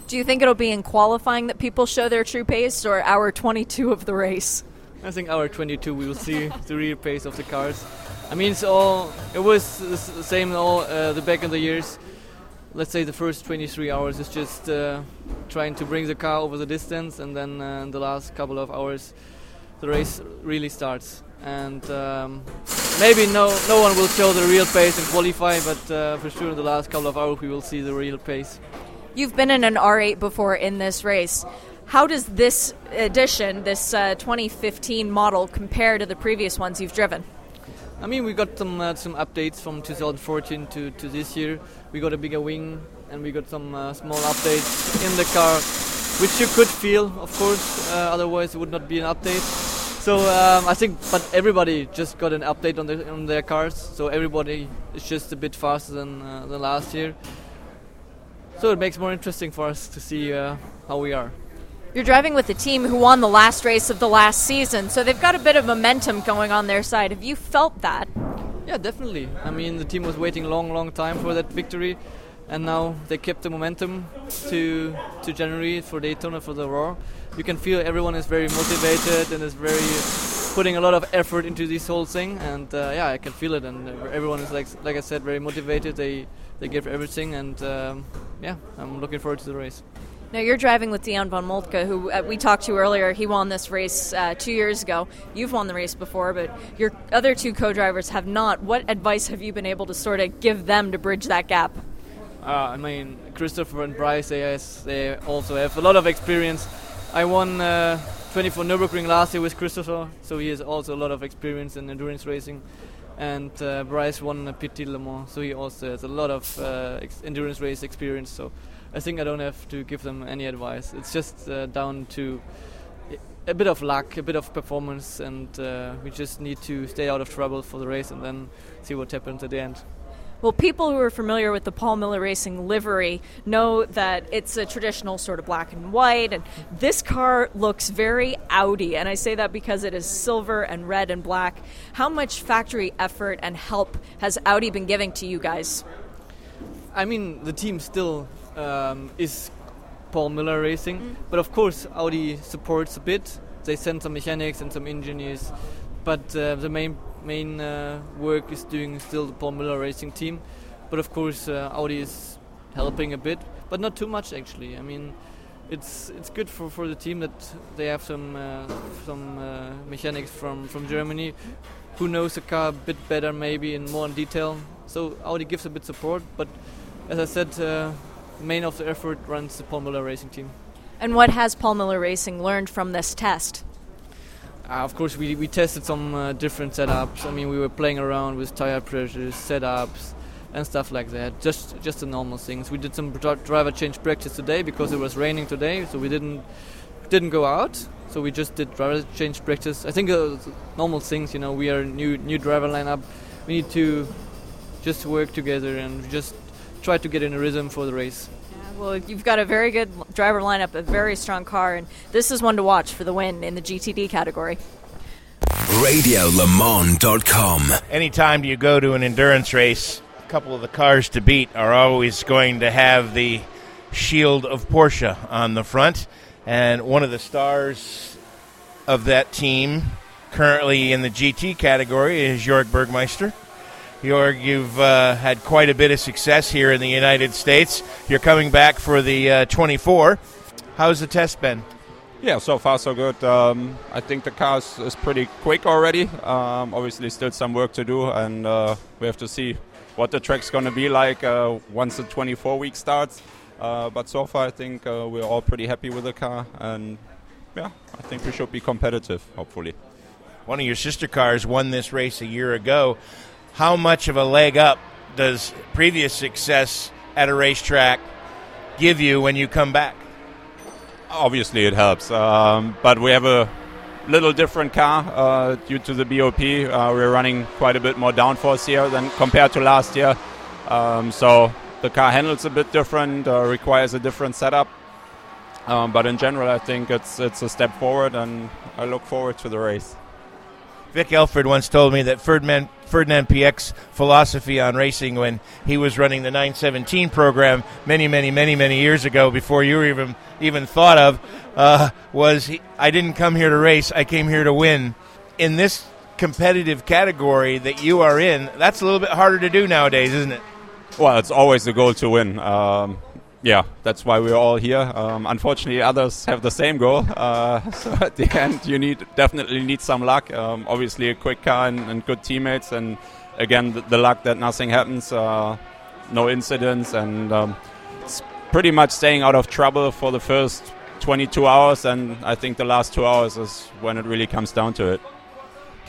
Do you think it'll be in qualifying that people show their true pace, or hour 22 of the race? I think hour 22 we will see the real pace of the cars. I mean, it's all. It was the same all uh, the back in the years. Let's say the first 23 hours is just uh, trying to bring the car over the distance, and then uh, in the last couple of hours, the race really starts. And um, maybe no no one will show the real pace and qualify, but uh, for sure in the last couple of hours we will see the real pace. You've been in an R8 before in this race. How does this edition, this uh, 2015 model, compare to the previous ones you've driven? I mean, we got some uh, some updates from 2014 to, to this year. We got a bigger wing and we got some uh, small updates in the car, which you could feel, of course. Uh, otherwise, it would not be an update. So um, I think, but everybody just got an update on their on their cars. So everybody is just a bit faster than uh, than last year. So it makes more interesting for us to see uh, how we are. You're driving with the team who won the last race of the last season, so they've got a bit of momentum going on their side. Have you felt that? Yeah, definitely. I mean, the team was waiting long, long time for that victory, and now they kept the momentum to to January for Daytona for the Roar. You can feel everyone is very motivated and is very putting a lot of effort into this whole thing, and uh, yeah, I can feel it. And everyone is like, like I said, very motivated. They they give everything, and um, yeah, I'm looking forward to the race. Now you're driving with Dion von Moltke, who uh, we talked to earlier. He won this race uh, two years ago. You've won the race before, but your other two co-drivers have not. What advice have you been able to sort of give them to bridge that gap? Uh, I mean, Christopher and Bryce, they, they also have a lot of experience. I won uh, 24 Nürburgring last year with Christopher, so he has also a lot of experience in endurance racing. And uh, Bryce won Petit Le Mans, so he also has a lot of uh, ex- endurance race experience. So I think I don't have to give them any advice. It's just uh, down to a bit of luck, a bit of performance, and uh, we just need to stay out of trouble for the race and then see what happens at the end. Well, people who are familiar with the Paul Miller Racing livery know that it's a traditional sort of black and white, and this car looks very Audi, and I say that because it is silver and red and black. How much factory effort and help has Audi been giving to you guys? I mean, the team still um, is Paul Miller Racing. Mm. But of course, Audi supports a bit. They send some mechanics and some engineers, but uh, the main main uh, work is doing still the Paul Miller Racing team. But of course, uh, Audi is helping a bit, but not too much actually. I mean, it's it's good for, for the team that they have some uh, some uh, mechanics from from Germany who knows the car a bit better, maybe in more in detail. So Audi gives a bit support, but as I said uh, main of the effort runs the Paul Miller Racing team. And what has Paul Miller Racing learned from this test? Uh, of course, we, we tested some uh, different setups. I mean, we were playing around with tire pressures, setups, and stuff like that. Just just the normal things. We did some driver change practice today because it was raining today, so we didn't didn't go out. So we just did driver change practice. I think uh, normal things. You know, we are new new driver lineup. We need to just work together and just try to get in a rhythm for the race. Well, you've got a very good driver lineup, a very strong car, and this is one to watch for the win in the GTD category. RadioLeMans.com. Anytime you go to an endurance race, a couple of the cars to beat are always going to have the shield of Porsche on the front. And one of the stars of that team, currently in the GT category, is Jorg Bergmeister. Jorg, you've uh, had quite a bit of success here in the United States. You're coming back for the uh, 24. How's the test been? Yeah, so far so good. Um, I think the car is, is pretty quick already. Um, obviously, still some work to do, and uh, we have to see what the track's going to be like uh, once the 24 week starts. Uh, but so far, I think uh, we're all pretty happy with the car, and yeah, I think we should be competitive, hopefully. One of your sister cars won this race a year ago. How much of a leg up does previous success at a racetrack give you when you come back? Obviously, it helps, um, but we have a little different car uh, due to the BOP. Uh, we're running quite a bit more downforce here than compared to last year, um, so the car handles a bit different, uh, requires a different setup. Um, but in general, I think it's it's a step forward, and I look forward to the race. Vic Elford once told me that Ferdinand, Ferdinand Piëch's philosophy on racing when he was running the 917 program many, many, many, many years ago, before you were even even thought of, uh, was he, I didn't come here to race, I came here to win. In this competitive category that you are in, that's a little bit harder to do nowadays, isn't it? Well, it's always the goal to win. Um, yeah, that's why we're all here. Um, unfortunately, others have the same goal. Uh, so at the end, you need definitely need some luck. Um, obviously, a quick car and, and, good teammates, and again, the, the luck that nothing happens, uh, no incidents, and um, it's pretty much staying out of trouble for the first 22 hours. And I think the last two hours is when it really comes down to it.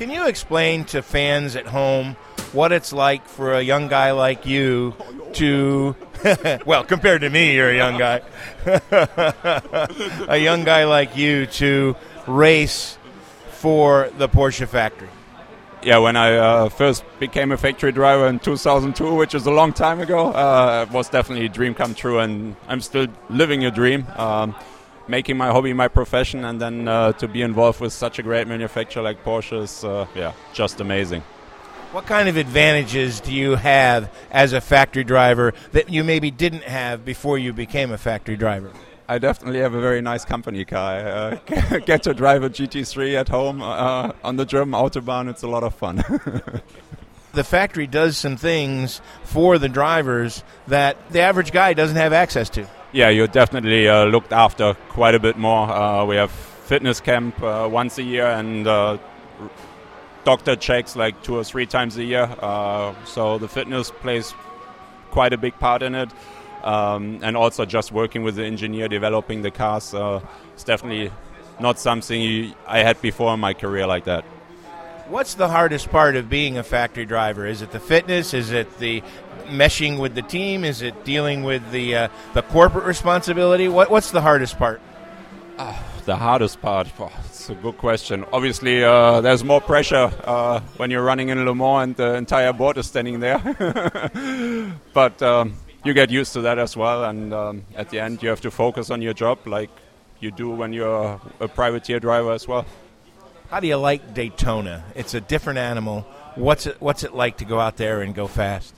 Can you explain to fans at home what it's like for a young guy like you to well, compared to me, you're a young guy. a young guy like you to race for the Porsche factory. Yeah, when I uh, first became a factory driver in 2002, which is a long time ago, uh, it was definitely a dream come true, and I'm still living a dream. Um, making my hobby my profession, and then uh, to be involved with such a great manufacturer like Porsche is, uh, yeah, just amazing. What kind of advantages do you have as a factory driver that you maybe didn't have before you became a factory driver? I definitely have a very nice company car. I uh, get to drive a GT3 at home uh, on the German Autobahn. It's a lot of fun. the factory does some things for the drivers that the average guy doesn't have access to. Yeah, you're definitely uh, looked after quite a bit more. Uh, we have fitness camp uh, once a year and uh, doctor checks like two or three times a year. Uh, so the fitness plays quite a big part in it. Um, and also just working with the engineer developing the cars uh, it's definitely not something I had before in my career like that. What's the hardest part of being a factory driver? Is it the fitness? Is it the meshing with the team? Is it dealing with the uh, the corporate responsibility? What, what's the hardest part? Uh, the hardest part? Oh, it's a good question. Obviously, uh, there's more pressure uh, when you're running in Le Mans and the entire board is standing there. but um, you get used to that as well. And um, at the end, you have to focus on your job like you do when you're a privateer driver as well. How do you like Daytona? It's a different animal. What's it What's it like to go out there and go fast?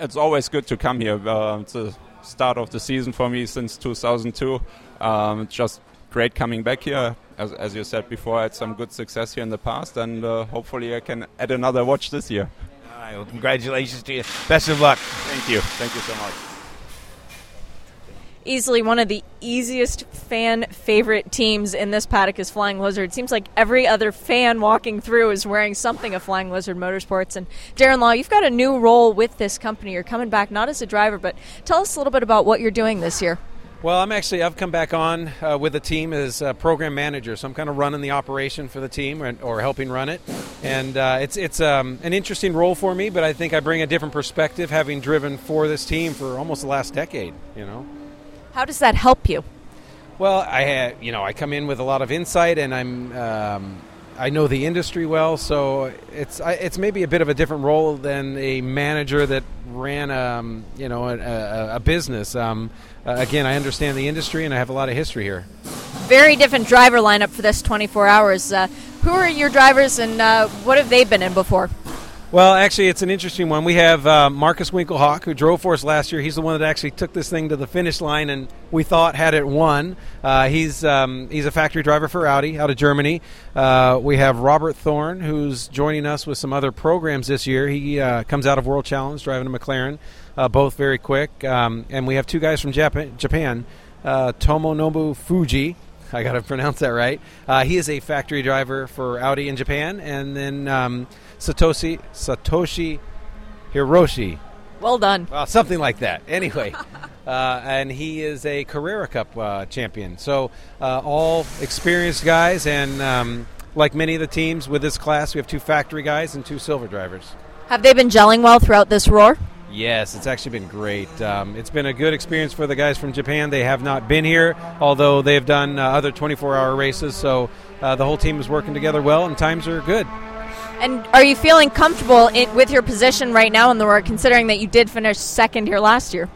It's always good to come here. Uh, it's the start of the season for me since 2002. Um, just great coming back here. As, as, you said before, I had some good success here in the past, and uh, hopefully I can add another watch this year. All right, well, congratulations to you. Best of luck. Thank you. Thank you so much. Easily one of the easiest fan favorite teams in this paddock is Flying Lizard. Seems like every other fan walking through is wearing something of Flying Lizard Motorsports. And Darren Law, you've got a new role with this company. You're coming back not as a driver, but tell us a little bit about what you're doing this year. Well, I'm actually I've come back on uh, with the team as a program manager, so I'm kind of running the operation for the team or, or helping run it, and uh, it's it's um, an interesting role for me. But I think I bring a different perspective, having driven for this team for almost the last decade. You know, how does that help you? Well, I had you know I come in with a lot of insight, and I'm um, I know the industry well, so it's I, it's maybe a bit of a different role than a manager that ran um, you know a, a, a business. Um, uh, again, I understand the industry and I have a lot of history here. Very different driver lineup for this 24 hours. Uh, who are your drivers and uh, what have they been in before? Well, actually, it's an interesting one. We have uh, Markus Winkelhock, who drove for us last year. He's the one that actually took this thing to the finish line, and we thought had it won. Uh, he's um, he's a factory driver for Audi out of Germany. Uh, we have Robert Thorne, who's joining us with some other programs this year. He uh, comes out of World Challenge driving a McLaren, uh, both very quick. Um, and we have two guys from Japan, Japan uh, Tomonobu Fujii. I got to pronounce that right. he is a factory driver for Audi in Japan, and then. Um, Satoshi Satoshi Hiroshi. Well done. Uh, something like that. Anyway, uh, and he is a Carrera Cup uh, champion. So uh, all experienced guys, and um, like many of the teams with this class, we have two factory guys and two silver drivers. Have they been gelling well throughout this roar? Yes, it's actually been great. Um, it's been a good experience for the guys from Japan. They have not been here, although they have done uh, other 24 hour races. So uh, the whole team is working together well, and times are good. And are you feeling comfortable in, with your position right now in the work, considering that you did finish second here last year?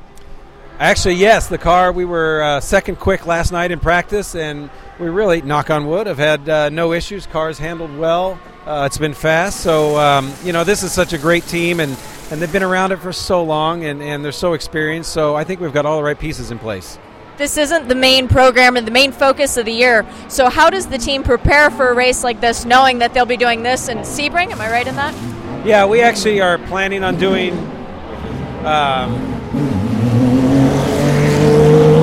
Actually, yes. The car, we were uh, second quick last night in practice, and we really, knock on wood, have had uh, no issues. Cars handled well. Uh, it's been fast. So, um, you know, this is such a great team, and, and they've been around it for so long, and, and they're so experienced. So I think we've got all the right pieces in place this isn't the main program and the main focus of the year. So, how does the team prepare for a race like this, knowing that they'll be doing this in Sebring? Am I right in that? Yeah, we actually are planning on doing. Um,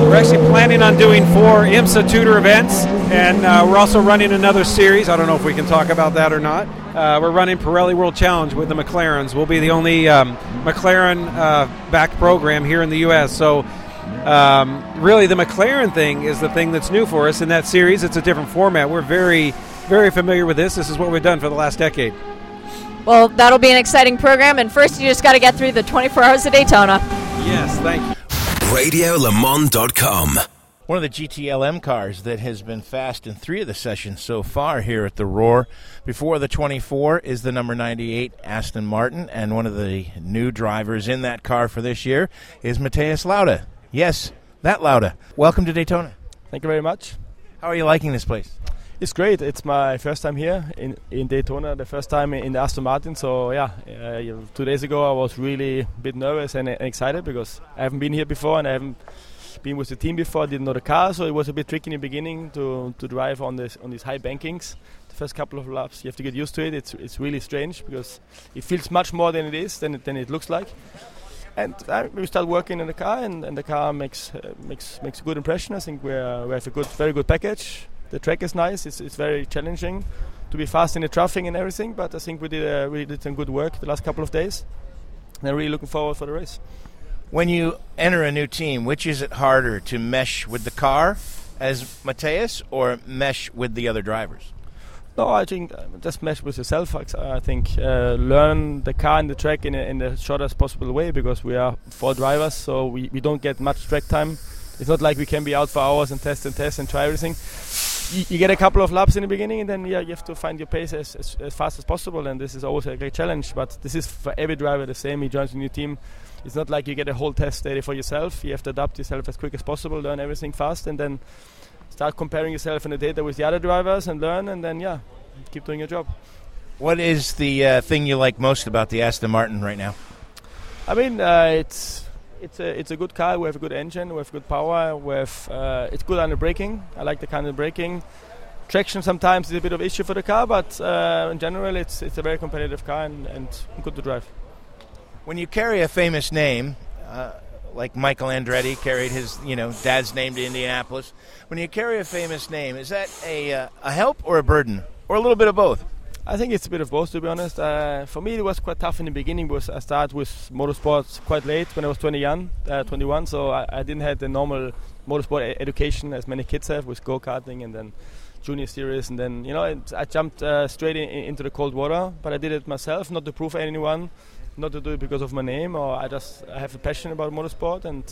we're actually planning on doing four IMSA Tudor events, and uh, we're also running another series. I don't know if we can talk about that or not. Uh, we're running Pirelli World Challenge with the McLarens. We'll be the only um, McLaren uh, backed program here in the U.S. So um, really, the McLaren thing is the thing that's new for us in that series. It's a different format. We're very, very familiar with this. This is what we've done for the last decade. Well, that'll be an exciting program. And first, you just got to get through the 24 hours of Daytona. Yes, thank you. RadioLeMans.com. One of the GTLM cars that has been fast in three of the sessions so far here at the Roar. Before the 24 is the number 98 Aston Martin, and one of the new drivers in that car for this year is Mathias Lauda. Yes, that louder. Welcome to Daytona. Thank you very much. How are you liking this place? It's great. It's my first time here in, in Daytona, the first time in the Aston Martin. So, yeah, uh, two days ago I was really a bit nervous and, and excited because I haven't been here before and I haven't been with the team before. I didn't know the car, so it was a bit tricky in the beginning to, to drive on this on these high bankings. The first couple of laps, you have to get used to it. It's, it's really strange because it feels much more than it is, than than it looks like and uh, we start working in the car, and, and the car makes uh, makes makes a good impression. I think we we have a good, very good package. The track is nice. It's, it's very challenging to be fast in the traffic and everything. But I think we did uh, we did some good work the last couple of days. And I'm really looking forward for the race. When you enter a new team, which is it harder to mesh with the car as Mathias or mesh with the other drivers? No, I think uh, just mesh with yourself. I think uh, learn the car and the track in, a, in the shortest possible way because we are four drivers, so we, we don't get much track time. It's not like we can be out for hours and test and test and try everything. You, you get a couple of laps in the beginning, and then yeah, you have to find your pace as, as, as, fast as possible. And this is always a great challenge. But this is for every driver the same. He joins a new team. It's not like you get a whole test day for yourself. You have to adapt yourself as quick as possible, learn everything fast, and then start comparing yourself in the data with the other drivers and learn, and then yeah, keep doing your job. What is the uh, thing you like most about the Aston Martin right now? I mean, uh, it's it's a it's a good car. We have a good engine. We have good power. We have uh, it's good under braking. I like the kind of braking. Traction sometimes is a bit of issue for the car, but uh, in general, it's it's a very competitive car and, and good to drive. When you carry a famous name, uh, like Michael Andretti carried his, you know, dad's name to Indianapolis. When you carry a famous name, is that a, uh, a help or a burden, or a little bit of both? I think it's a bit of both, to be honest. Uh, for me, it was quite tough in the beginning because I started with motorsports quite late when I was 20 young, uh, 21, so I, I, didn't have the normal motorsport education as many kids have with go karting and then junior series, and then you know I, I jumped uh, straight in, into the cold water. But I did it myself, not to prove anyone not to do it because of my name or I just I have a passion about motorsport and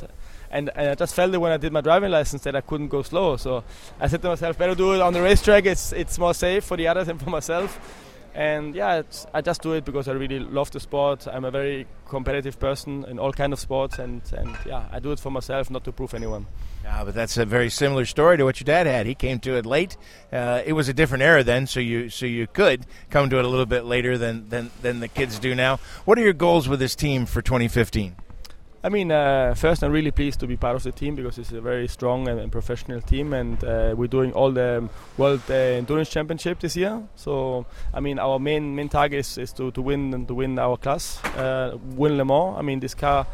and, and I just felt it when I did my driving license that I couldn't go slow. So I said to myself, better do it on the racetrack. It's it's more safe for the others and for myself. And yeah, I just do it because I really love the sport. I'm a very competitive person in all kind of sports, and, and yeah, I do it for myself, not to prove anyone. Yeah, but that's a very similar story to what your dad had. He came to it late. Uh, it was a different era then, so you so you could come to it a little bit later than, than than the kids do now. What are your goals with this team for 2015? I mean, uh, first, I'm really pleased to be part of the team because it's a very strong and, and professional team, and uh, we're doing all the World uh, Endurance Championship this year. So, I mean, our main main target is, is to, to win and to win our class, uh, win Le Mans. I mean, this car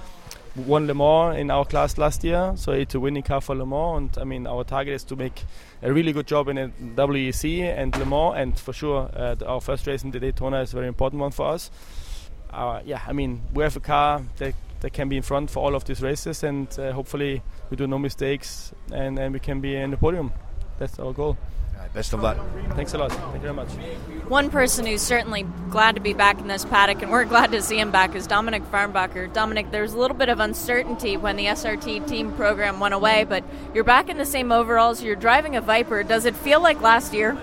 won Le Mans in our class last year, so it's a winning car for Le Mans. And I mean, our target is to make a really good job in a WEC and Le Mans, and for sure, uh, our first race in the Daytona is a very important one for us. Uh, yeah, I mean, we have a car that that can be in front for all of these races, and uh, hopefully we do no mistakes and, and we can be in the podium. That's our goal. best of luck. Thanks a lot. Thank you very much. One person who's certainly glad to be back in this paddock, and we're glad to see him back, is Dominik Farnbacher. Dominik, there's a little bit of uncertainty when the SRT team program went away, but you're back in the same overalls. You're driving a Viper. Does it feel like last year?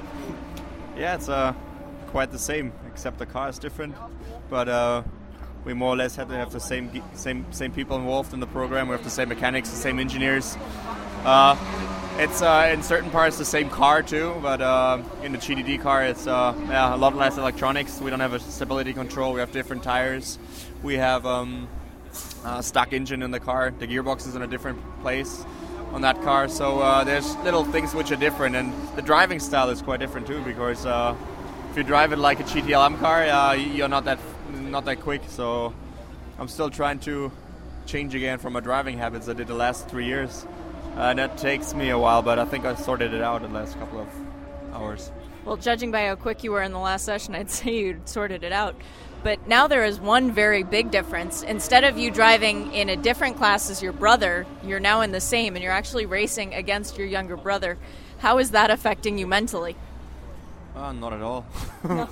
Yeah, it's uh, quite the same, except the car is different. But uh, we more or less have to have the same same same people involved in the program. We have the same mechanics, the same engineers. Uh, it's uh, in certain parts the same car too, but uh, in the GTD car it's uh, yeah, a lot less electronics. We don't have a stability control. We have different tires. We have um, a stock engine in the car. The gearbox is in a different place on that car. So uh, there's little things which are different, and the driving style is quite different too. Because uh, if you drive it like a GTLM car, you're not that not that quick. So I'm still trying to change again from my driving habits I did the last three years. Uh, and that takes me a while, but I think I sorted it out in the last couple of hours. Well, judging by how quick you were in the last session, I'd say you'd sorted it out. But now there is one very big difference. Instead of you driving in a different class as your brother, you're now in the same, and you're actually racing against your younger brother. How is that affecting you mentally? Uh, not at all. no.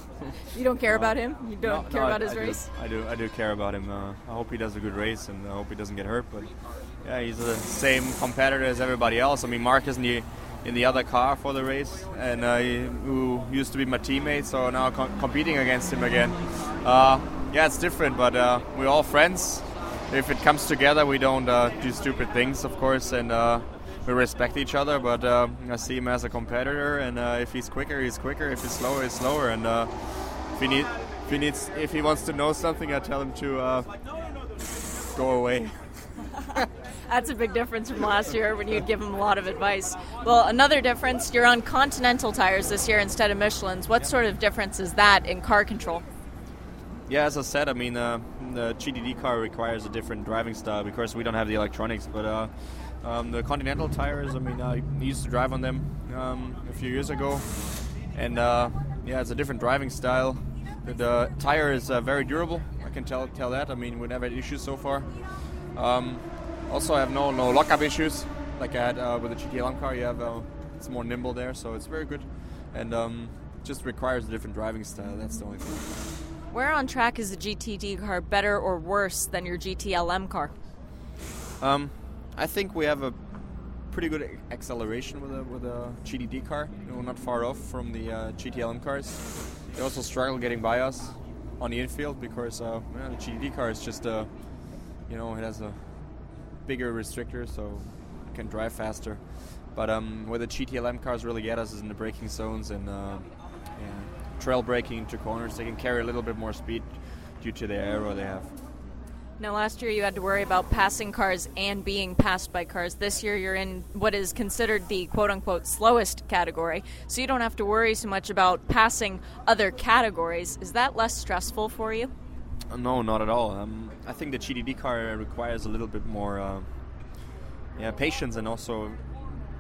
You don't care No. about him? You don't No, care about I, his I do. race? I do. I do care about him. Uh, I hope he does a good race, and I hope he doesn't get hurt. But yeah, he's the same competitor as everybody else. I mean, Mark is in the in the other car for the race, and uh, he, who used to be my teammate, so now com- competing against him again. Uh, yeah, it's different, but uh, we're all friends. If it comes together, we don't uh, do stupid things, of course, and uh, we respect each other. But uh, I see him as a competitor, and uh, if he's quicker, he's quicker. If he's slower, he's slower. And uh, if he need, if he needs, if he wants to know something, I tell him to uh, go away. That's a big difference from last year when you'd give him a lot of advice. Well, another difference, you're on Continental tires this year instead of Michelin's. What sort of difference is that in car control? Yeah, as I said, I mean, uh, the GTD car requires a different driving style because we don't have the electronics. But uh, um, the Continental tires, I mean, I used to drive on them um, a few years ago, and uh, yeah, it's a different driving style. The, the tire is uh, very durable. I can tell tell that. I mean, we never had issues so far. Um, also, I have no no lockup issues like I had uh, with the GTLM car. You have uh, it's more nimble there, so it's very good, and um, just requires a different driving style. That's the only thing. Where on track is the GTD car better or worse than your GTLM car? Um, I think we have a pretty good acceleration with a with a GTD car. You know, not far off from the uh, GTLM cars. They also struggle getting by us on the infield because uh, yeah, the GTD car is just a, you know, it has a bigger restrictor, so it can drive faster. But um, where the GTLM cars really get us is in the braking zones and uh, yeah, trail braking into corners. They can carry a little bit more speed due to the aero they have. Now, last year you had to worry about passing cars and being passed by cars. This year you're in what is considered the quote unquote slowest category, so you don't have to worry so much about passing other categories. Is that less stressful for you? Uh, No, not at all. Um, I think the GTD car requires a little bit more, uh, yeah, patience, and also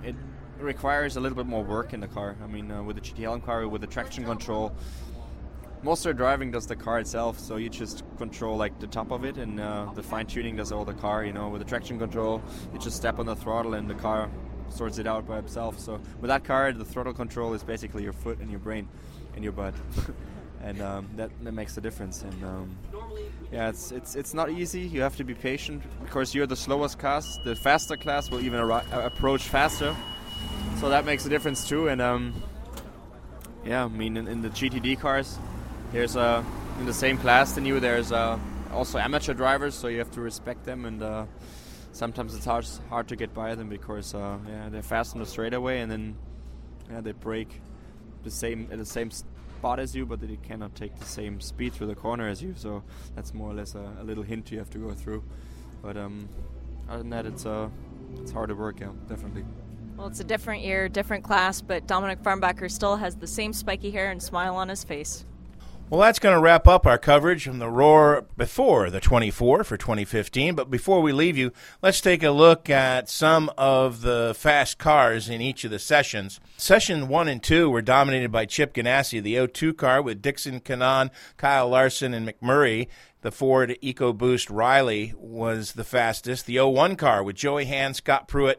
it requires a little bit more work in the car. I mean, uh, with the GTLM car, with the traction control, most of the driving does the car itself. So you just control like the top of it, and uh, the fine tuning does all the car. You know, with the traction control, you just step on the throttle, and the car sorts it out by itself. So with that car, the throttle control is basically your foot and your brain and your butt. and um, that, that makes the difference. And um, yeah, it's it's it's not easy. You have to be patient because you're the slowest class. The faster class will even ar- approach faster, so that makes a difference too. And um, yeah, I mean in, in, the GTD cars, there's a in the same class than you. There's uh, also amateur drivers, so you have to respect them. And uh, sometimes it's hard hard to get by them because uh, yeah they're fast on the straightaway, and then yeah they break the same at the same spot as you, but they cannot take the same speed through the corner as you. So that's more or less a, a little hint you have to go through. But um, other than that, it's uh, it's hard to work out, definitely. Well, it's a different year, different class, but Dominik Farnbacher still has the same spiky hair and smile on his face. Well, that's going to wrap up our coverage from the Roar before the 24 for 2015. But before we leave you, let's take a look at some of the fast cars in each of the sessions. Session 1 and 2 were dominated by Chip Ganassi, the O2 car with Dixon Kanaan, Kyle Larson, and McMurray. The Ford EcoBoost Riley was the fastest. The O1 car with Joey Hand, Scott Pruett,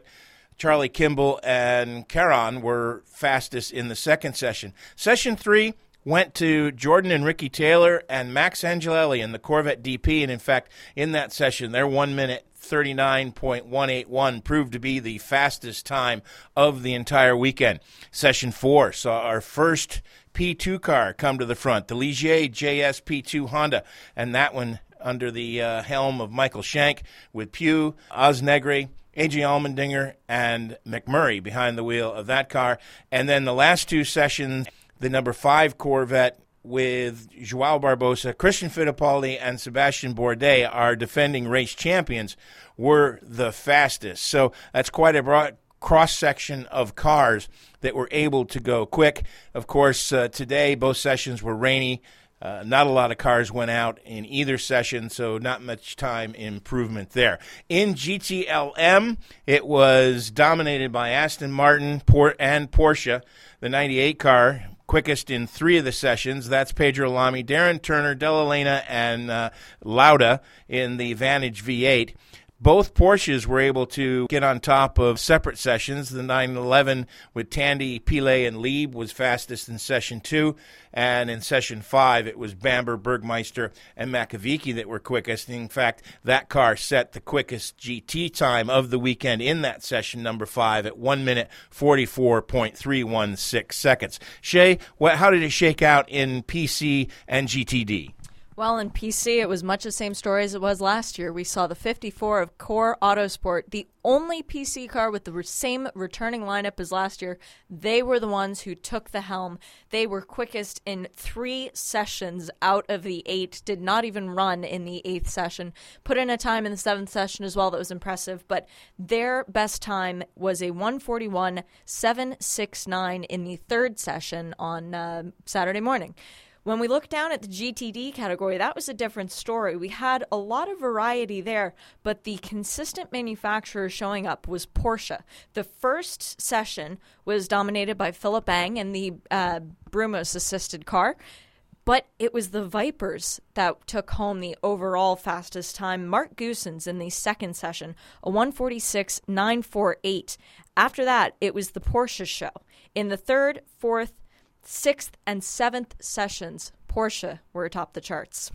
Charlie Kimball, and Karam were fastest in the second session. Session 3 went to Jordan and Ricky Taylor and Max Angelelli in the Corvette DP. And in fact, in that session, their one minute 39.181 proved to be the fastest time of the entire weekend. Session four saw our first P2 car come to the front, the Ligier JSP2 Honda, and that one under the uh, helm of Michael Shank with Pew, Osnegre, AJ Allmendinger, and McMurray behind the wheel of that car. And then the last two sessions the number five Corvette with Joao Barbosa, Christian Fittipaldi, and Sébastien Bourdais, our defending race champions, were the fastest. So that's quite a broad cross section of cars that were able to go quick. Of course, uh, today both sessions were rainy. Uh, not a lot of cars went out in either session, so not much time improvement there. In GTLM, it was dominated by Aston Martin and Porsche. The 98 car quickest in three of the sessions. That's Pedro Lamy, Darren Turner, Dalla Lana, and uh, Lauda in the Vantage V8. Both Porsches were able to get on top of separate sessions. The 911 with Tandy, Pilet, and Lieb was fastest in session two. And in session five, it was Bamber, Bergmeister, and Makowiecki that were quickest. In fact, that car set the quickest GT time of the weekend in that session, number five, at 1 minute 44.316 seconds. Shea, what, how did it shake out in PC and GTD? Well, in PC, it was much the same story as it was last year. We saw the 54 of Core Autosport, the only PC car with the same returning lineup as last year. They were the ones who took the helm. They were quickest in three sessions out of the eight, did not even run in the eighth session. Put in a time in the seventh session as well that was impressive, but their best time was a 141.769 in the third session on uh, Saturday morning. When we look down at the GTD category, that was a different story. We had a lot of variety there, but the consistent manufacturer showing up was Porsche. The first session was dominated by Philip Ang and the uh, Brumos assisted car but it was the Vipers that took home the overall fastest time. Marc Goossens in the second session, a 146.948. After that, it was the Porsche show. In the third, fourth, sixth and seventh sessions, Porsche were atop the charts.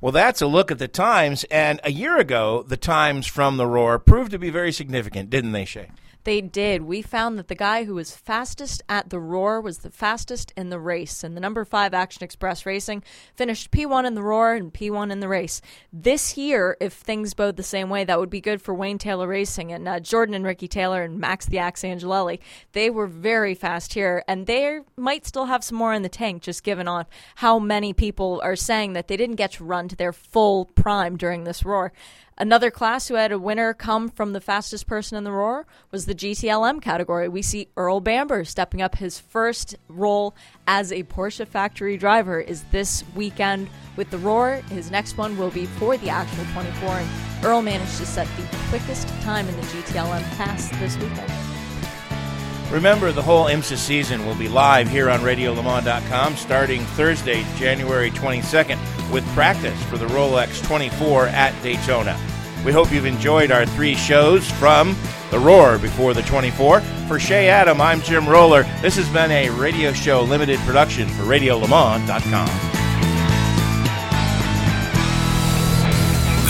Well, that's a look at the times, and a year ago, the times from the Roar proved to be very significant, didn't they, Shea? They did. We found that the guy who was fastest at the Roar was the fastest in the race. And the number five Action Express Racing finished P1 in the Roar and P1 in the race. This year, if things bode the same way, that would be good for Wayne Taylor Racing and uh, Jordan and Ricky Taylor and Max the Axe Angelelli. They were very fast here, and they might still have some more in the tank, just given on how many people are saying that they didn't get to run to their full prime during this Roar. Another class who had a winner come from the fastest person in the roar was the GTLM category. We see Earl Bamber stepping up his first role as a Porsche factory driver is this weekend with the roar. His next one will be for the actual 24 and Earl managed to set the quickest time in the GTLM class this weekend. Remember, the whole IMSA season will be live here on RadioLeMans.com starting Thursday, January 22nd, with practice for the Rolex 24 at Daytona. We hope you've enjoyed our three shows from the Roar before the 24. For Shea Adam, I'm Jim Roller. This has been a radio show limited production for RadioLeMans.com.